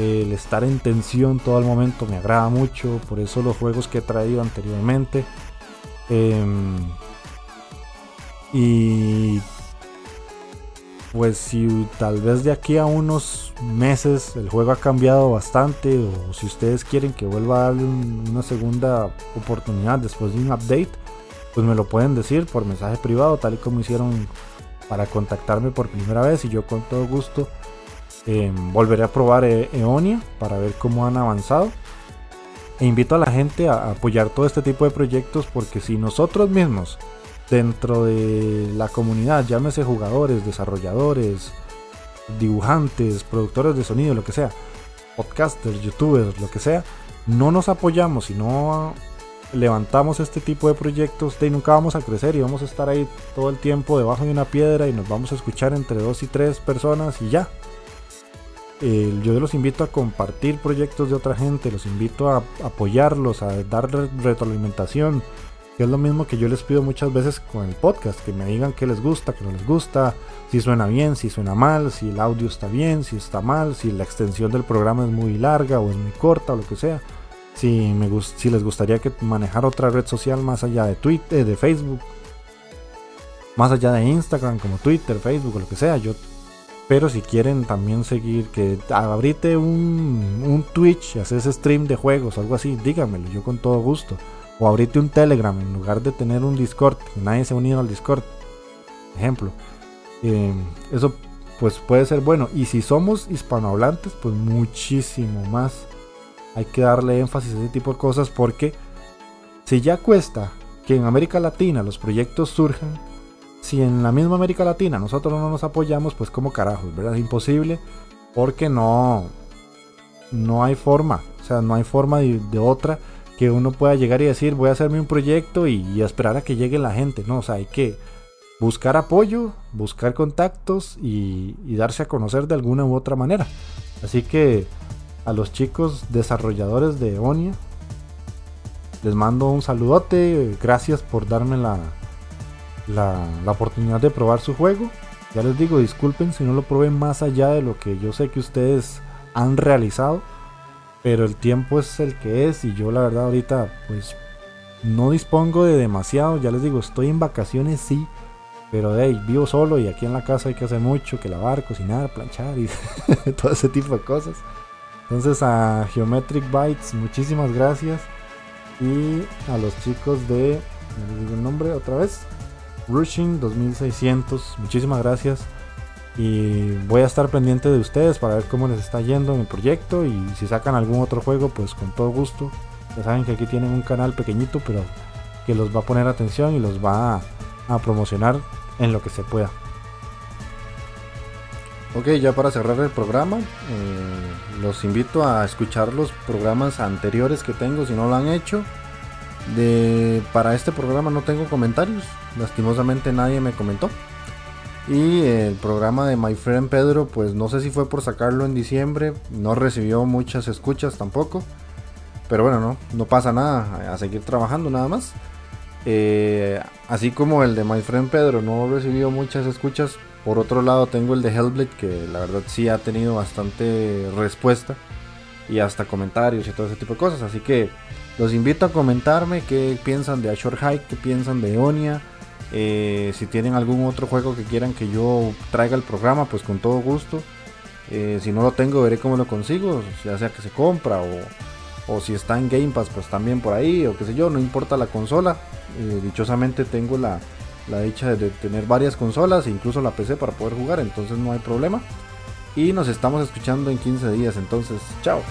el estar en tensión todo el momento me agrada mucho, por eso los juegos que he traído anteriormente. Em, y pues si tal vez de aquí a unos meses el juego ha cambiado bastante o si ustedes quieren que vuelva a darle una segunda oportunidad después de un update, pues me lo pueden decir por mensaje privado tal y como hicieron para contactarme por primera vez y yo con todo gusto Em, volveré a probar e-, Eonia para ver cómo han avanzado. E invito a la gente a apoyar todo este tipo de proyectos porque si nosotros mismos dentro de la comunidad, llámese jugadores, desarrolladores, dibujantes, productores de sonido, lo que sea, podcasters, youtubers, lo que sea, no nos apoyamos y no levantamos este tipo de proyectos, de nunca vamos a crecer y vamos a estar ahí todo el tiempo debajo de una piedra y nos vamos a escuchar entre dos y tres personas y ya yo los invito a compartir proyectos de otra gente, los invito a apoyarlos, a dar retroalimentación. Que es lo mismo que yo les pido muchas veces con el podcast, que me digan qué les gusta, qué no les gusta, si suena bien, si suena mal, si el audio está bien, si está mal, si la extensión del programa es muy larga o es muy corta o lo que sea. Si, me si les gustaría que manejar otra red social más allá de Twitter, de Facebook, más allá de Instagram como Twitter, Facebook o lo que sea, yo pero si quieren también seguir, que abrite un, un Twitch haces stream de juegos, algo así, díganmelo, yo con todo gusto. O abrite un Telegram en lugar de tener un Discord, nadie se ha unido al Discord. Ejemplo. Eh, eso pues puede ser bueno. Y si somos hispanohablantes, pues muchísimo más. Hay que darle énfasis a ese tipo de cosas porque si ya cuesta que en América Latina los proyectos surjan, si en la misma América Latina nosotros no nos apoyamos, pues como carajos, ¿verdad? Es imposible porque no, no hay forma, o sea, no hay forma de, otra que uno pueda llegar y decir voy a hacerme un proyecto y, esperar a que llegue la gente, no, o sea, hay que buscar apoyo, buscar contactos y, y darse a conocer de alguna u otra manera. Así que a los chicos desarrolladores de Onia, les mando un saludote, gracias por darme la, la, oportunidad de probar su juego. Ya les digo, disculpen si no lo probé más allá de lo que yo sé que ustedes han realizado. Pero el tiempo es el que es y yo la verdad ahorita pues no dispongo de demasiado. Ya les digo, estoy en vacaciones sí. Pero ahí, vivo solo y aquí en la casa hay que hacer mucho, que lavar, cocinar, planchar y [laughs] todo ese tipo de cosas. Entonces a Geometric Bytes, muchísimas gracias. Y a los chicos de... ¿Me digo el nombre otra vez? Rushing 2600. Muchísimas gracias. Y voy a estar pendiente de ustedes para ver cómo les está yendo en el proyecto. Y si sacan algún otro juego, pues con todo gusto. Ya saben que aquí tienen un canal pequeñito, pero que los va a poner atención y los va a, promocionar en lo que se pueda. Ok, ya para cerrar el programa, eh, los invito a escuchar los programas anteriores que tengo si no lo han hecho. De, para este programa no tengo comentarios, lastimosamente nadie me comentó. Y el programa de My Friend Pedro, pues no sé si fue por sacarlo en diciembre, no recibió muchas escuchas tampoco. Pero bueno, no, no pasa nada, a seguir trabajando nada más. Eh, así como el de My Friend Pedro no recibió muchas escuchas, por otro lado tengo el de Hellblade que la verdad sí ha tenido bastante respuesta y hasta comentarios y todo ese tipo de cosas. Así que los invito a comentarme qué piensan de Ashore Hike, qué piensan de Onia. Eh, si tienen algún otro juego que quieran que yo traiga al programa, pues con todo gusto. Eh, si no lo tengo, veré cómo lo consigo, ya sea que se compra o, si está en Game Pass, pues también por ahí, o qué sé yo, no importa la consola. Eh, dichosamente tengo la, la dicha de tener varias consolas, incluso la PC para poder jugar, entonces no hay problema. Y nos estamos escuchando en 15 días, entonces, chao.